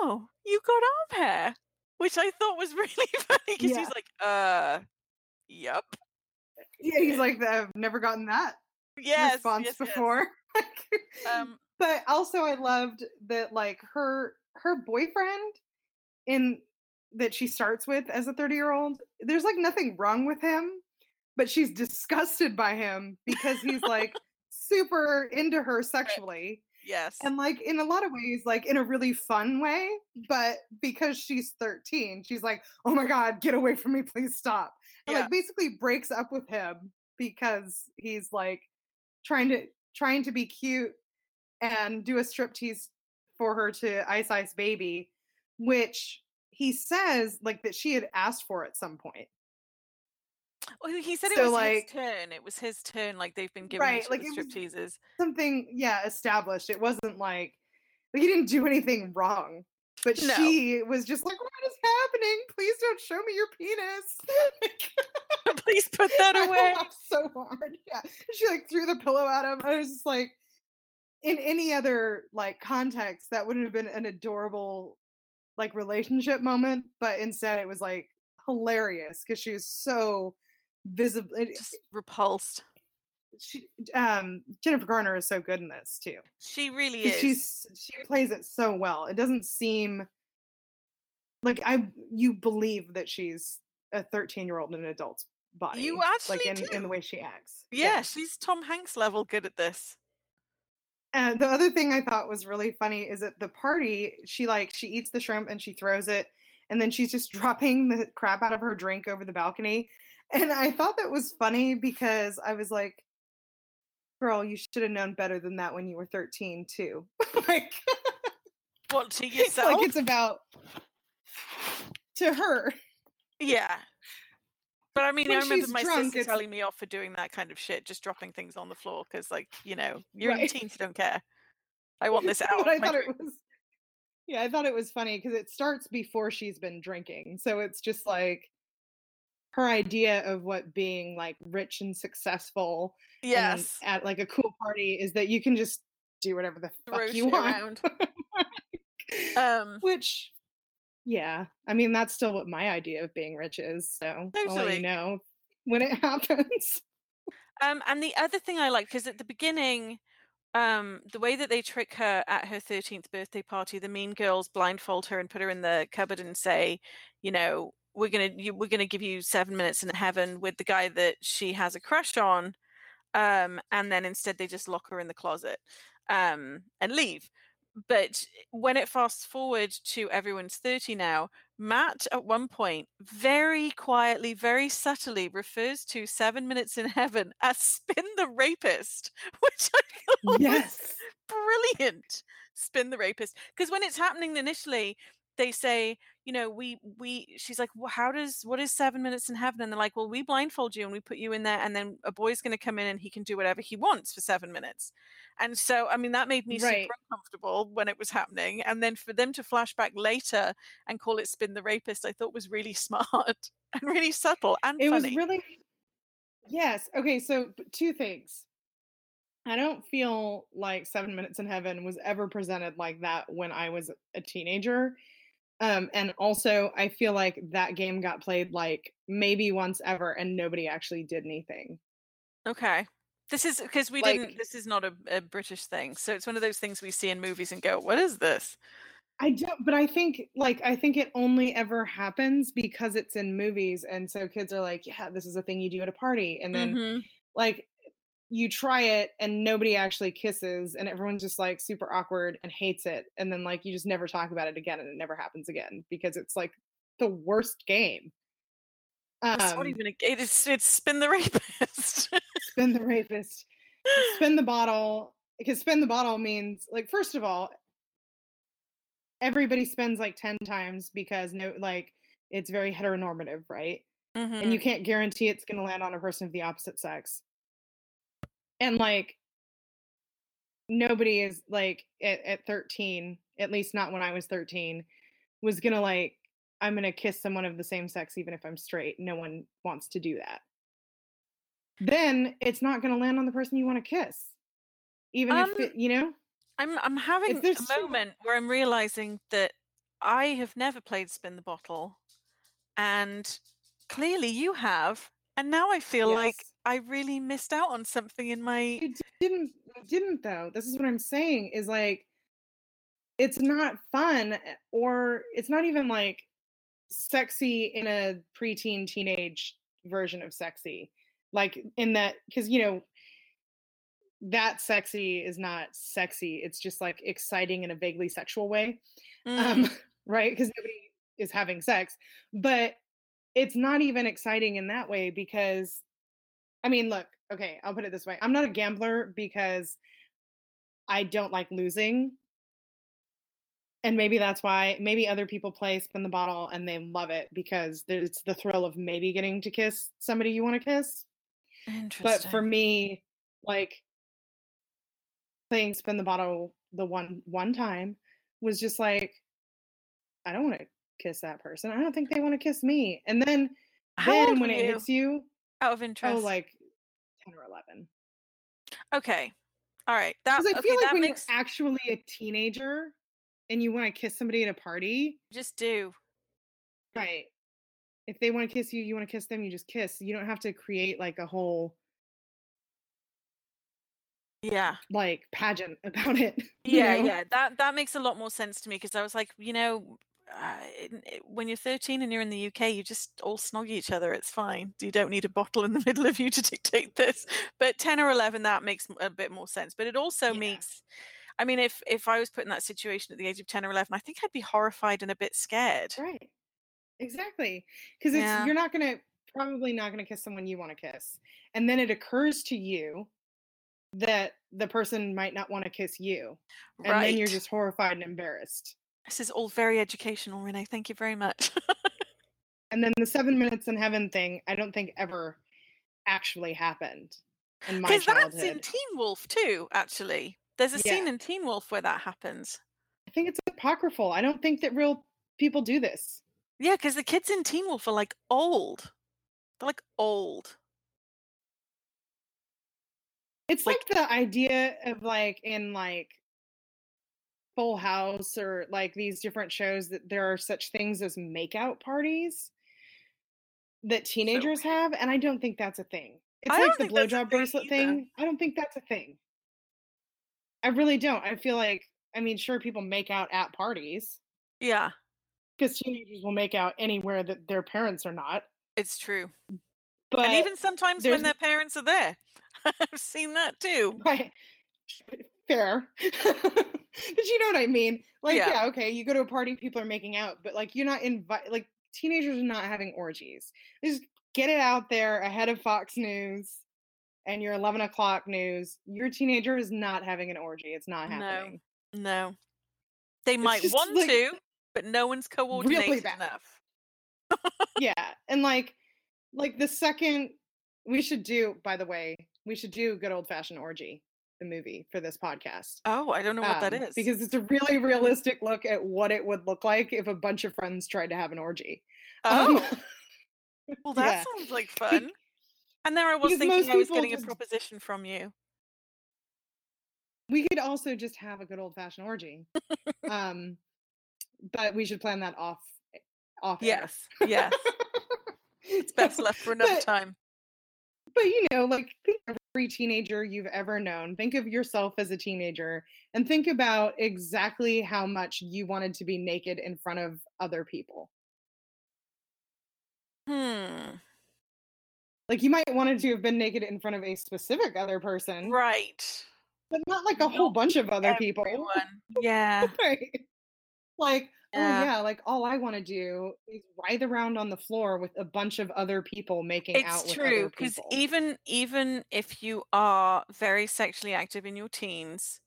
oh you got arm hair which i thought was [LAUGHS] really funny because Yeah. he's like uh yep yeah, he's like, I've never gotten that yes response yes, yes. before. [LAUGHS] um but also I loved that like her her boyfriend in that she starts with as a 30 year old there's like nothing wrong with him but she's disgusted by him because he's like [LAUGHS] super into her sexually yes and like in a lot of ways like in a really fun way but because she's 13 she's like oh my god get away from me please stop Yeah. like basically breaks up with him because he's like trying to trying to be cute and do a striptease for her to ice ice baby which he says like that she had asked for at some point. Well, he said it was like- his turn it was his turn like they've been giving Right, like, other it was- stripteases. something yeah established it wasn't like like he didn't do anything wrong but No. she was just like what is happening? Please don't show me your penis. [LAUGHS] Please put that I away. laughed so hard yeah. She like threw the pillow at him. I was just like in any other like context that wouldn't have been an adorable like relationship moment but instead it was like hilarious because she was so visible just repulsed she um jennifer garner is so good in this too she really is she's she plays it so well. It doesn't seem like I you believe that she's a 13 year old in an adult's body. You like actually in, in the way she acts. yeah she's tom hanks level good at this And the other thing I thought was really funny is at the party, she like she eats the shrimp and she throws it, and then she's just [LAUGHS] dropping the crap out of her drink over the balcony. And I thought that was funny because I was like, girl, you should have known better than that when you were 13 too. [LAUGHS] like what to yourself [LAUGHS] like it's about to her. Yeah. But I mean, When I remember my drunk, sister it's- telling me off for doing that kind of shit, just dropping things on the floor because, like, you know, you're in Right. your teens, you don't care. I want this [LAUGHS] out. I thought drink. it was yeah, I thought it was funny because it starts before she's been drinking. So it's just like her idea of what being like rich and successful and Yes. at like a cool party is that you can just do whatever the fuck you want. [LAUGHS] Um, Which yeah, I mean that's still what my idea of being rich is. So I'll let you know when it [LAUGHS] happens. Um, and the other thing I like because at the beginning, um, the way that they trick her at her thirteenth birthday party, the mean girls blindfold her and put her in the cupboard and say, you know, we're gonna you, we're gonna give you seven minutes in heaven with the guy that she has a crush on, um, and then instead they just lock her in the closet, um, and leave. But when it fast forward to everyone's 30 now, Matt at one point very quietly, very subtly refers to Seven Minutes in Heaven as Spin the Rapist, [LAUGHS] which I thought was yes. brilliant. Spin the Rapist. Because when it's happening initially, they say, you know, we we she's like, well, how does what is seven minutes in heaven? And they're like, well, we blindfold you and we put you in there, and then a boy's gonna come in and he can do whatever he wants for seven minutes. And so I mean that made me Right. super uncomfortable when it was happening. And then for them to flash back later and call it spin the rapist, I thought was really [LAUGHS] smart and really subtle and it funny. was really yes okay so two things i don't feel like seven minutes in heaven was ever presented like that when i was a teenager um and also i feel like that game got played like maybe once ever and nobody actually did anything okay. This is because we Like- didn't this is not a, a British thing. So it's one of those things we see in movies and go, What is this? i don't but i think like i think it only ever happens because it's in movies and so kids are like yeah this is a thing you do at a party and then Mhm. like you try it and nobody actually kisses and everyone's just like super awkward and hates it and then like you just never talk about it again and it never happens again because it's like the worst game it's not um even a game. It's, it's spin the [LAUGHS] rapist. spin the rapist spin the bottle because spin the bottle means like first of all everybody spends like 10 times because no like it's very heteronormative right and hmm you can't guarantee it's going to land on a person of the opposite sex and like nobody is like at, at 13 at least not when i was 13 was gonna like i'm gonna kiss someone of the same sex even if i'm straight. No one wants to do that. Then it's not gonna land on the person you want to kiss even Um, if it, you know? I'm I'm having a so- moment where I'm realizing that I have never played spin the bottle, and clearly you have, and now I feel like Yes. I really missed out on something in my. you didn't you didn't though this is what i'm saying is like it's not fun eh, or it's not even like sexy in a preteen teenage version of sexy like in that because you know that sexy is not sexy it's just like exciting in a vaguely sexual way Mm, um [LAUGHS] right because nobody is having sex but it's not even exciting in that way because i mean look okay i'll put it this way i'm not a gambler because i don't like losing and maybe that's why maybe other people play spin the bottle and they love it because it's the thrill of maybe getting to kiss somebody you want to kiss interesting. but for me like playing spin the bottle the one one time was just like i don't want to kiss that person i don't think they want to kiss me and then How then when were it hits you out of oh, interest. oh like 10 or 11 okay, all right. That because i okay. feel like that when makes you're actually a teenager and you want to kiss somebody at a party just do. right if they want to kiss you you want to kiss them you just kiss you don't have to create like a whole Yeah. like pageant [LAUGHS] about it Yeah, know? yeah, that that makes a lot more sense to me because I was like, you know, uh, i- when you're 13 and you're in the UK, you just all snog each other. It's fine. You don't need a bottle in the [LAUGHS] middle of you to dictate this. But 10 or 11, that makes a bit more sense. But it also Yeah. makes, I mean, if if I was put in that situation at the age of 10 or 11, I think I'd be horrified and a bit scared. Right. Exactly. Because it's Yeah. you're not gonna probably not gonna kiss someone you want to kiss. And then it occurs to you that the person might not want to kiss you. And right. then you're just horrified and embarrassed. This is all very educational, Renee. Thank you very much. [LAUGHS] And then the seven minutes in heaven thing, I don't think ever actually happened in my Because that's in. Teen Wolf too, actually. There's a scene in Teen Wolf where that happens. I think it's apocryphal. I don't think that real people do this. Yeah, because the kids in Teen Wolf are like old. They're like old. It's Like- like the idea of like in like Full House or like these different shows that there are such things as makeout parties that teenagers weird. have, and I don't think that's a thing. It's I like the blowjob bracelet either. thing. I don't think that's a thing. I really don't. I feel like I mean, sure, people make out at parties Yeah, because teenagers will make out anywhere that their parents are not. it's true. But and even sometimes when their parents are there. [LAUGHS] I've seen that too. [LAUGHS] Right. Fair. [LAUGHS] but you know what I mean? Like, Yeah. yeah. okay, you go to a party, people are making out, but like you're not invite like teenagers are not having orgies. Just get it out there ahead of Fox News and your eleven o'clock news. Your teenager is not having an orgy. It's not happening. No. They might want like- to, but no one's coordinated bad. enough. yeah. [LAUGHS] And like like the second we should do, by the way, we should do good old fashioned orgy, the movie for this podcast. Oh, I don't know what that um, is. Because it's a really realistic look at what it would look like if a bunch of friends tried to have an orgy. oh, Um, well, [LAUGHS] that yeah. sounds like fun. And there I was because thinking I was getting a proposition from you. we could also just have a good old fashioned orgy. um, but we should plan that off off. air. Yes, yes. It's [LAUGHS] best left for another But- time. But you know, like think of every teenager you've ever known. Think of yourself as a teenager and think about exactly how much you wanted to be naked in front of other people. Hmm. Like you might wanted to have been naked in front of a specific other person, Right. but not like a whole bunch of other people. Everyone. Yeah. [LAUGHS] Right. Like, Oh, yeah. oh yeah, like all I want to do is writhe around on the floor with a bunch of other people making out It's true because even even if you are very sexually active in your teens,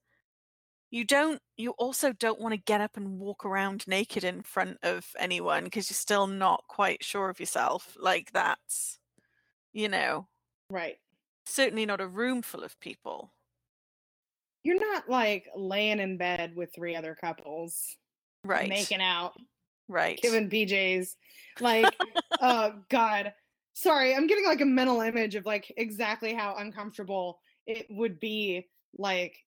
you don't you also don't want to get up and walk around naked in front of anyone because you're still not quite sure of yourself. Like that's you know, right. certainly not a room full of people. You're not like laying in bed with three other couples Right. making out, right. giving PJs. Like, oh [LAUGHS] God. Sorry, I'm getting like a mental image of like exactly how uncomfortable it would be like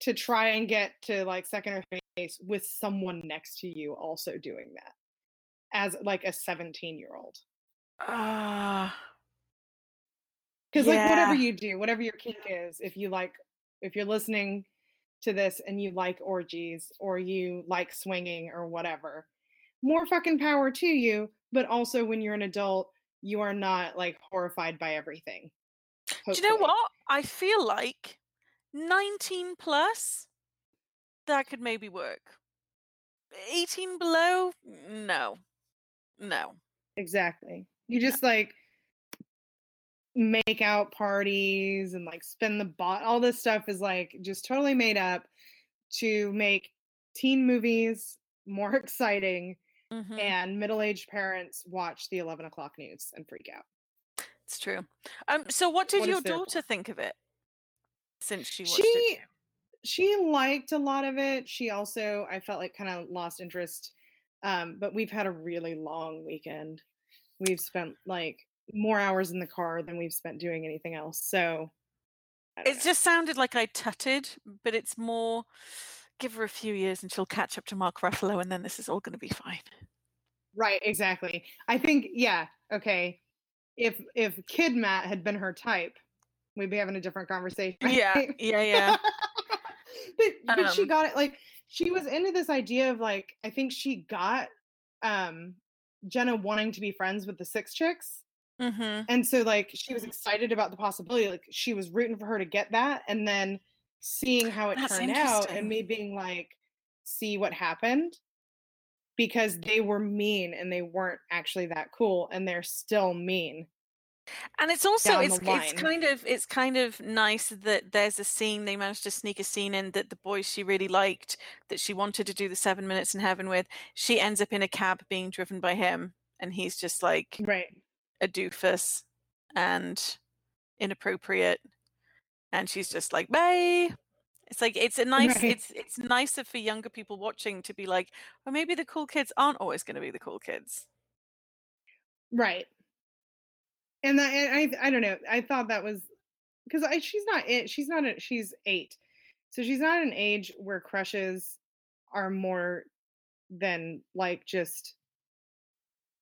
to try and get to like second or face with someone next to you also doing that as like a 17 year old. Ah, Because like whatever you do, whatever your kink is, if you like, if you're listening to this and you like orgies or you like swinging or whatever, more fucking power to you. But also, when you're an adult, you are not like horrified by everything. Do you know what? I feel like 19 plus that could maybe work. 18 below? No. No. Exactly. You just like make out parties and like spend the bot. All this stuff is like just totally made up to make teen movies more [LAUGHS] exciting Mhm. and middle-aged parents watch the 11 o'clock news and freak out It's true. Um so what did What your daughter think of it? Since she watched she it. she liked a lot of it she also i felt like kind of lost interest um but we've had a really long weekend we've spent like more hours in the car than we've spent doing anything else so It know. just sounded like I tutted, but it's more give her a few years and she'll catch up to Mark Ruffalo and then this is all going to be fine. right exactly i think yeah okay if if kid matt had been her type we'd be having a different conversation [LAUGHS] Yeah, yeah, yeah. [LAUGHS] but but she Um, got it like she was into this idea of like I think she got um Jenna wanting to be friends with the six chicks. Mhm. And so like she was excited about the possibility. Like she was rooting for her to get that and then seeing how it That's turned out and me being like, see what happened. Because they were mean and they weren't actually that cool and they're still mean. And it's also it's it's kind of it's kind of nice that there's a scene they managed to sneak a scene in that the boy she really liked that she wanted to do the seven minutes in heaven with she ends up in a cab being driven by him and he's just like Right. A doofus and inappropriate and she's just like bye it's like it's a nice Right. it's it's nicer for younger people watching to be like well maybe the cool kids aren't always going to be the cool kids Right. And that and I I don't know. I thought that was because she's not it. She's not a, she's eight, so she's not an age where crushes are more than like just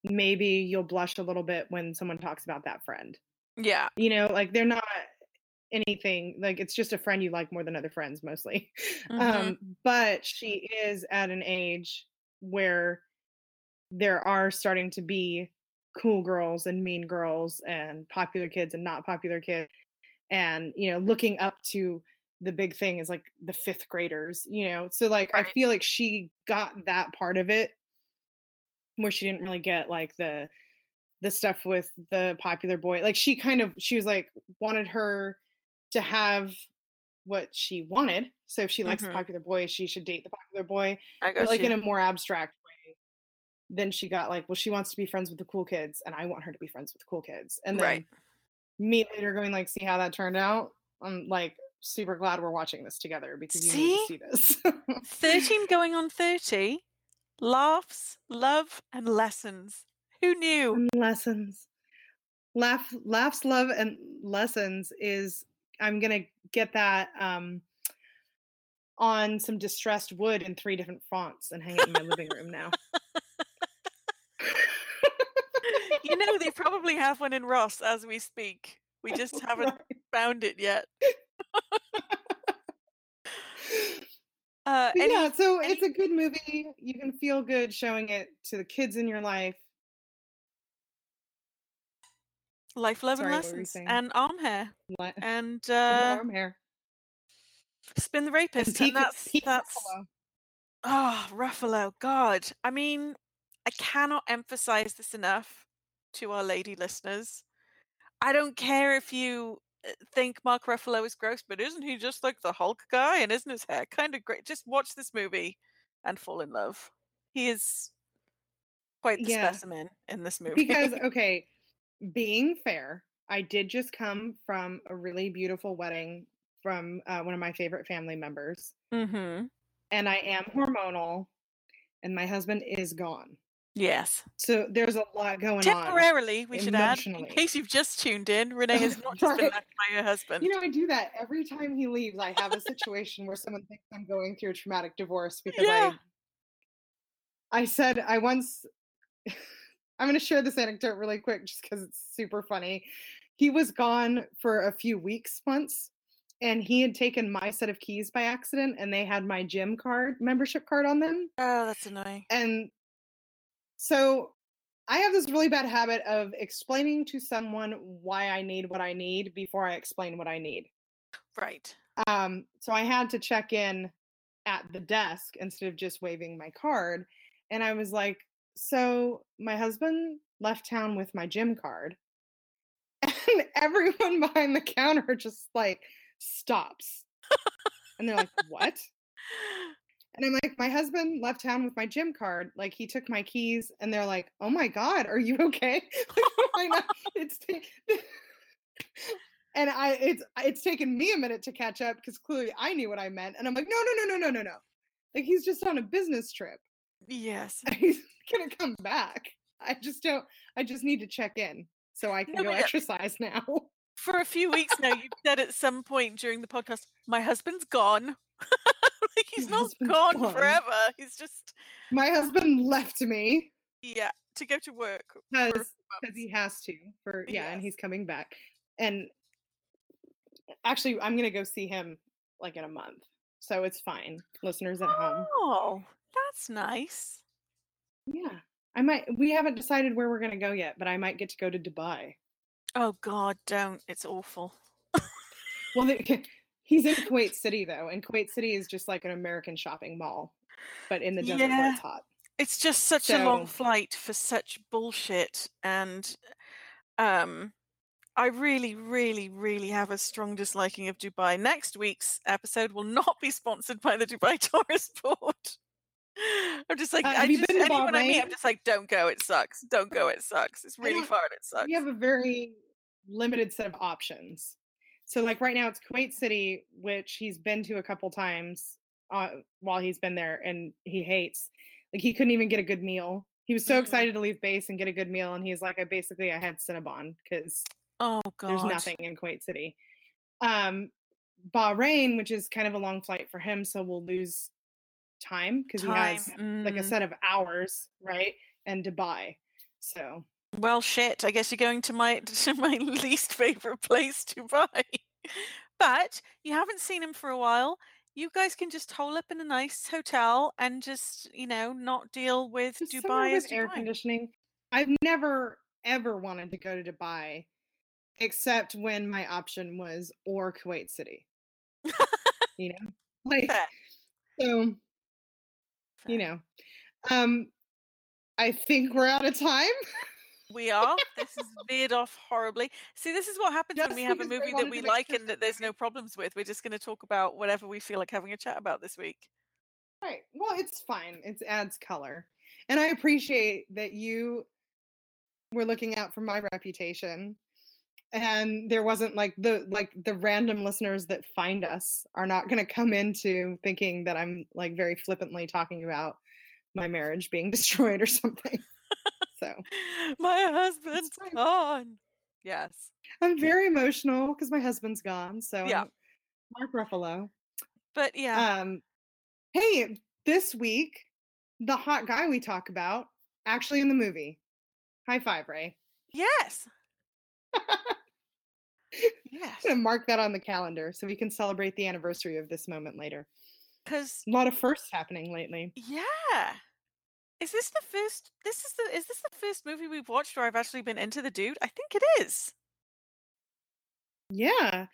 maybe you'll blush a little bit when someone talks about that friend. yeah You know, like they're not anything like it's just a friend you like more than other friends mostly. [LAUGHS] Mhm. Um, but she is at an age where there are starting to be cool girls and mean girls and popular kids and not popular kids and you know looking up to the big thing is like the fifth graders you know so like i feel like she got that part of it where she didn't really get like the the stuff with the popular boy like she kind of she was like wanted her to have what she wanted so if she likes Mhm. the popular boy she should date the popular boy i but like you. in a more abstract way then she got like well she wants to be friends with the cool kids and i want her to be friends with the cool kids and then Right. me later going like see how that turned out i'm like super glad we're watching this together because you need to see this [LAUGHS] 13 going on 30 laughs love and lessons. Who knew? And lessons. Laugh laughs love and lessons is i'm gonna get that um on some distressed wood in three different fonts and hang it in my living room now. [LAUGHS] You know they probably have one in ross as we speak. We just [LAUGHS] haven't Right. found it yet uh any, yeah, so any- it's a good movie. You can feel good showing it to the kids in your life. Life, love, Sorry, and what were you lessons, and arm hair, What? and And uh, arm hair. spin the rapist, and Pete, that's Pete that's Ruffalo. oh Ruffalo. God, I mean, I cannot emphasize this enough to our lady listeners. I don't care if you think Mark Ruffalo is gross, but isn't he just like the Hulk guy? And isn't his hair kind of great? Just watch this movie and fall in love. He is quite the Yeah, specimen in this movie. because [LAUGHS] okay, being fair, I did just come from a really beautiful wedding from uh, one of my favorite family members, mm-hmm. and I am hormonal, and my husband is gone. Yes. So there's a lot going on. Temporarily, we should add, in case you've just tuned in, [LAUGHS] Renee has not just been left by her husband. You know, I do that every time he leaves. I have a situation where someone thinks I'm going through a traumatic divorce [LAUGHS] because Yeah. I I said I once [LAUGHS] I'm going to share this anecdote really quick just cuz it's super funny. He was gone for a few weeks once and he had taken my set of keys by accident and they had my gym card, membership card on them. oh, that's annoying. And so I have this really bad habit of explaining to someone why I need what I need before I explain what I need. Right. Um, so I had to check in at the desk instead of just waving my card. And I was like, So my husband left town with my gym card. [LAUGHS] And everyone behind the counter just like stops. And they're like, [LAUGHS] What? And I'm like, My husband left town with my gym card. Like, he took my keys. And they're like, Oh my God, are you okay? [LAUGHS] Like, [LAUGHS] it's. ta- [LAUGHS] and I it's it's taken me a minute to catch up because clearly I knew what I meant, and I'm like, no, no, no, no, no, no, no. Like he's just on a business trip. yes. He's gonna come back. I just don't. I just need to check in so I can No, go yeah. Uh exercise now. For a few weeks now, you've said at some point during the podcast, my husband's gone. He's My not gone, gone. forever. He's just My husband left me yeah to go to work. because he has to for yeah, and he's coming back. And actually, I'm gonna go see him like in a month, so it's fine. Listeners at home. Oh, that's nice. Yeah, I might. We haven't decided where we're gonna go yet, but I might get to go to Dubai. Oh God, don't! It's awful. Well, [LAUGHS] he's in Kuwait City though, and Kuwait City is just like an American shopping mall, but in the desert where Yeah. it's hot. It's just such a long flight for such bullshit, and um, I really, really, really have a strong disliking of Dubai. Next week's episode will not be sponsored by the Dubai [LAUGHS] Tourist Board. I'm just like, Uh, I you just, anyone I meet, I'm just like, don't go, it sucks. Don't go, it sucks. It's really far and it sucks. We have a very limited set of options. So, like right now, it's Kuwait City, which he's been to a couple times uh, while he's been there, and he hates. Like he couldn't even get a good meal. He was so Mm. excited to leave base and get a good meal, and he's like, "I basically I had Cinnabon because oh God. there's nothing in Kuwait City. Um, Bahrain, which is kind of a long flight for him, so we'll lose time because he has like a mm. set of hours, right? And Dubai. So Well, shit. I guess you're going to my [LAUGHS] to my least favorite place to buy. But you haven't seen him for a while. You guys can just hole up in a nice hotel and just, you know, not deal with just Dubai as with air conditioning. I've never ever wanted to go to Dubai, except when my option was or Kuwait City. [LAUGHS] you know, like Fair, so. fair. You know, um, I think we're out of time. [LAUGHS] We are. This is veered off horribly. See, this is what happens when we have a movie that we like and that there's no problems with. We're just going to talk about whatever we feel like having a chat about this week. Right. Well, it's fine. It adds color. And I appreciate that you were looking out for my reputation. And there wasn't like the like the random listeners that find us are not going to come into thinking that I'm like very flippantly talking about my marriage being [LAUGHS] destroyed or something. So, My husband's gone. Yes. I'm very emotional because my husband's gone. So, Yeah. Mark Ruffalo. But yeah. Um, hey, this week, the hot guy we talk about actually in the movie. High five, Ray. yes. I'm [LAUGHS] Yes. gonna mark that on the calendar so we can celebrate the anniversary of this moment later. Because A lot of firsts happening lately. yeah. Is this the first this is the is this the first movie we've watched where I've actually been into the dude? I think it is. Yeah.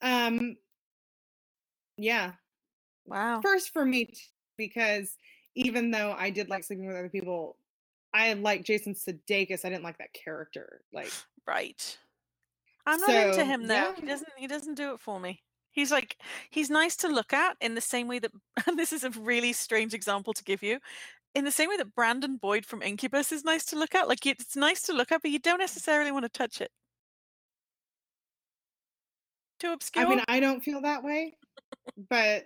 Um yeah. Wow. First for me because even though I did like sleeping with other people, I like Jason Sudeikis. I didn't like that character. Like [SIGHS] Right. I'm not into him though. yeah. He doesn't he doesn't do it for me. He's like he's nice to look at in the same way that and [LAUGHS] this is a really strange example to give you. In the same way that Brandon Boyd from Incubus is nice to look at. Like it's nice to look at, but you don't necessarily want to touch it. Too obscure. I mean, I don't feel that way, but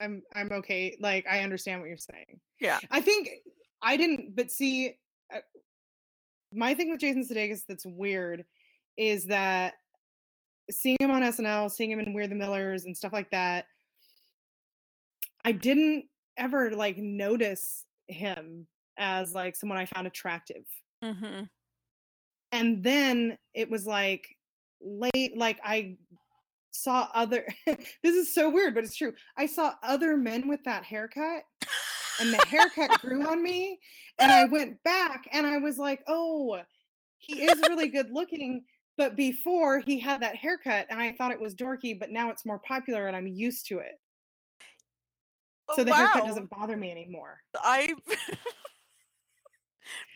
I'm I'm okay. Like I understand what you're saying. yeah. I think I didn't, but see, uh, my thing with Jason Sudeikis that's weird is that seeing him on SNL, seeing him in We're the Millers and stuff like that, I didn't ever like notice him as like someone I found attractive. Mm-hmm. And then it was like late, like I saw other, [LAUGHS] this is so weird, but it's true. I saw other men with that haircut and the haircut grew on me and i went back and i was like oh he is really good looking but before he had that haircut and i thought it was dorky but now it's more popular and i'm used to it Oh, so the haircut doesn't bother me anymore I [LAUGHS]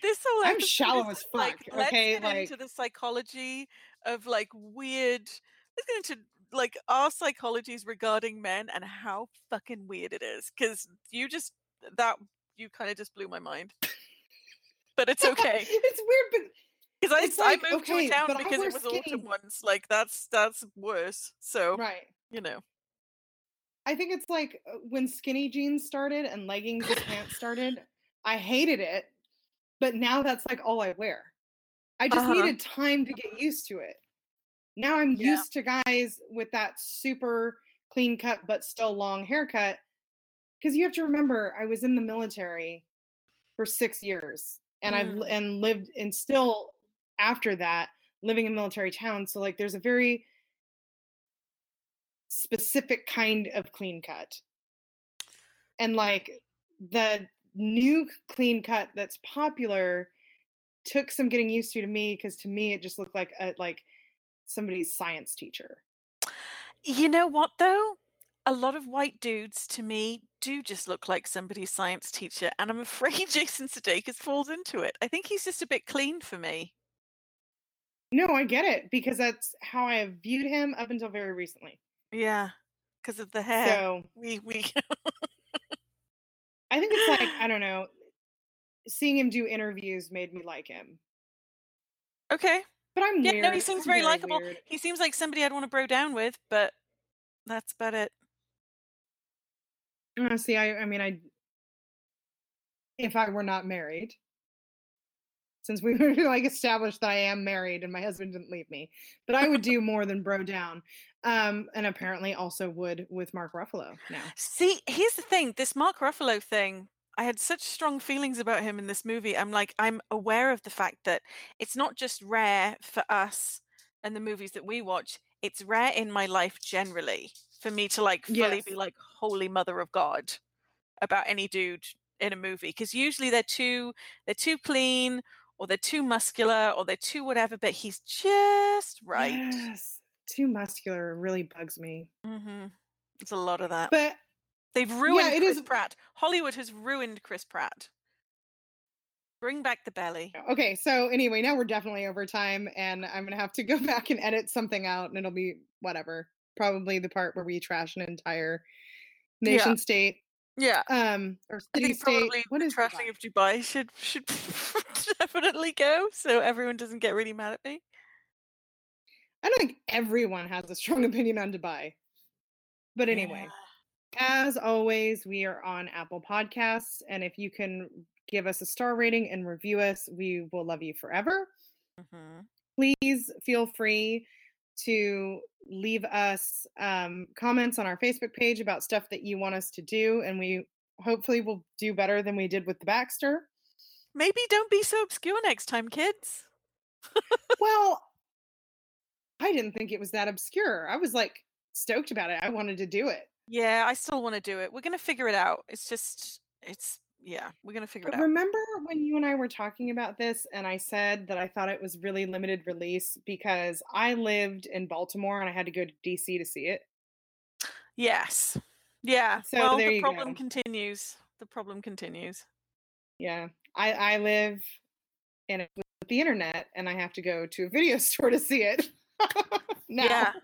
this whole I'm shallow as like, fuck, let's okay, get like- into the psychology of like weird. Let's get into like our psychologies regarding men and how fucking weird it is. Because you just that you kind of just blew my mind. But it's [LAUGHS] okay it's weird but because I, It's I moved okay, to a town because it was autumn skinny- once. Like that's that's worse. So right you know. I think it's like uh, when skinny jeans started and leggings and pants started i hated it but now that's like all i wear i just Uh-huh. needed time to get used to it now i'm Yeah. used to guys with that super clean cut but still long haircut because you have to remember i was in the military for six years and i've Mm. li- and lived and still after that living in military towns so like there's a very specific kind of clean cut and like the new clean cut that's popular took some getting used to to me because to me it just looked like a like somebody's science teacher You know what though? A lot of white dudes to me do just look like somebody's science teacher, and I'm [LAUGHS] afraid Jason Sudeikis falls into it. I think he's just a bit clean for me. no i get it because that's how i have viewed him up until very recently Yeah, because of the hair. so we we i think it's like i don't [LAUGHS] know seeing him do interviews made me like him okay. but i'm Yeah, weird no, he seems I'm very likable. weird. He seems like somebody I'd want to bro down with, but that's about it. Uh, see, I, I mean, I, if I were not married, since we [LAUGHS] were like established that I am married and my husband didn't leave me, but I would do more than bro down. Um, and apparently also would with Mark Ruffalo now. See, here's the thing: this Mark Ruffalo thing. I had such strong feelings about him in this movie. I'm like, I'm aware of the fact that it's not just rare for us and the movies that we watch. It's rare in my life generally for me to like fully be like, "Holy Mother of God," about any dude in a movie because usually they're too they're too clean or they're too muscular or they're too whatever. But he's just right. Yes, too muscular really bugs me. hmm There's a lot of that. But They've ruined it Chris is- Pratt. Hollywood has ruined Chris Pratt. Bring back the belly. okay, so anyway, now we're definitely over time, and I'm gonna have to go [LAUGHS] back and edit something out, and it'll be whatever. Probably the part where we trash an entire Yeah. nation state, Yeah. um, or I city think state. probably What is trashing Dubai? of Dubai should should [LAUGHS] definitely go so everyone doesn't get really mad at me. I don't think everyone has a strong [LAUGHS] opinion on Dubai. But anyway, as always, we are on Apple Podcasts. And if you can give us a star rating and review us, we will love you forever. hmm Please feel free to leave us um, comments on our Facebook page about stuff that you want us to do. And we hopefully will do better than we did with the Baxter. Maybe don't be so obscure next time, kids. [LAUGHS] well, I didn't think it was that obscure. I was like stoked about it. I wanted to do it. Yeah, I still want to do it. We're gonna figure it out. It's just it's yeah, we're gonna figure it out. remember when you and I were talking about this and I said that I thought it was really limited release because I lived in Baltimore and I had to go to DC to see it? Yes. Yeah. So well, the problem go. continues. The problem continues. Yeah. I I live in it with the internet and I have to go to a video [LAUGHS] store to see it. [LAUGHS] now. Yeah. [LAUGHS]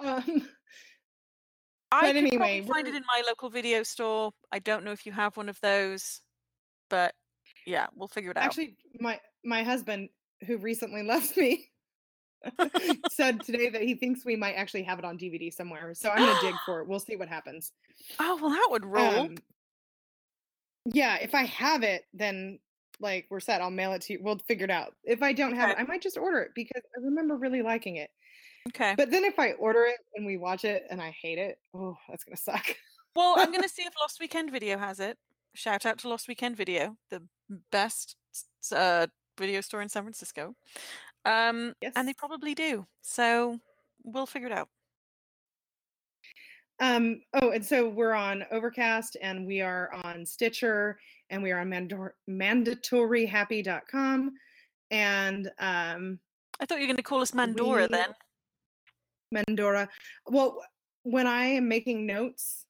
Um, I anyway, find it in my local video store. I don't know if you have one of those, but yeah, we'll figure it out. actually my my husband who recently [LAUGHS] left me said today that he thinks we might actually have it on DVD somewhere. So I'm gonna dig for it. [GASPS] We'll see what happens. oh well, that would roll. Um, yeah, if I have it, then like we're set. I'll mail it to you. We'll figure it out. If I don't have it, I might just order it because I remember really liking it. okay. But then if I order it and we watch it and I hate it, oh, that's gonna suck. Well, I'm going [LAUGHS] to see if Lost Weekend Video has it. Shout out to Lost Weekend Video, the best uh, video store in San Francisco. Um, And they probably do. So we'll figure it out. Um, oh, and so we're on Overcast and we are on Stitcher and we are on mandor- mandatoryhappy.com and um I thought you were going to call us Mandora We- then. Mandora. Well, when I am making notes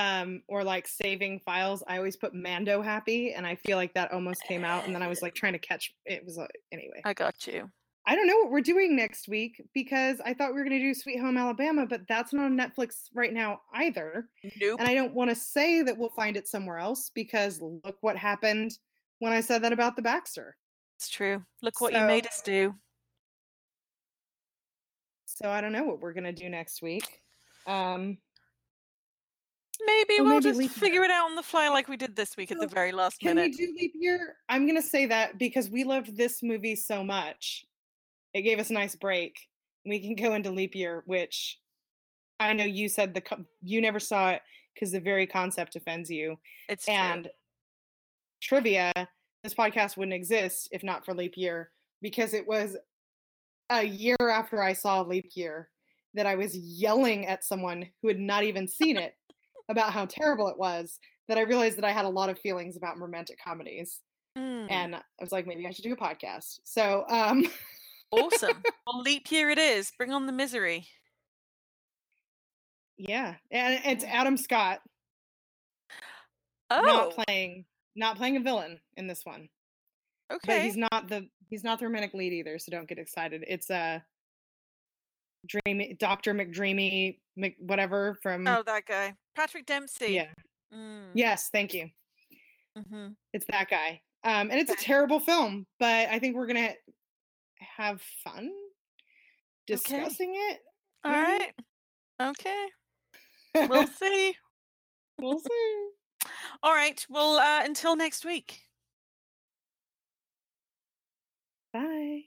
um or like saving files, I always put Mando happy and I feel like that almost came out and then I was like trying to catch it was uh, anyway. I got you. I don't know what we're doing next week because I thought we were going to do Sweet Home Alabama, but that's not on Netflix right now either. Nope. And I don't want to say that we'll find it somewhere else because look what happened when I said that about the Baxter. It's true. Look what you made us do. So I don't know what we're going to do next week. Um, Maybe we'll maybe just year. figure it out on the fly like we did this week at the very last can minute. we do leap year? I'm going to say that because we loved this movie so much. It gave us a nice break. We can go into leap year, which I know you said the co- you never saw it because the very concept offends you. It's true. and trivia this podcast wouldn't exist if not for leap year because it was a year after i saw leap year that i was yelling at someone who had not even seen it about how terrible it was that i realized that i had a lot of feelings about romantic comedies Mm, and i was like maybe i should do a podcast so um [LAUGHS] awesome. [LAUGHS] well, leap year it is. Bring on the misery. yeah and it's adam scott Oh, not playing not playing a villain in this one but okay. he's not the he's not the romantic lead either so don't get excited it's uh dreamy dr mcdreamy mc whatever from Oh, that guy. Patrick Dempsey. yeah Mm, yes thank you mhm. it's that guy um and it's a terrible film but i think we're gonna have fun discussing it All maybe? right. Okay. We'll [LAUGHS] see. we'll see All right. Well, uh, until next week. bye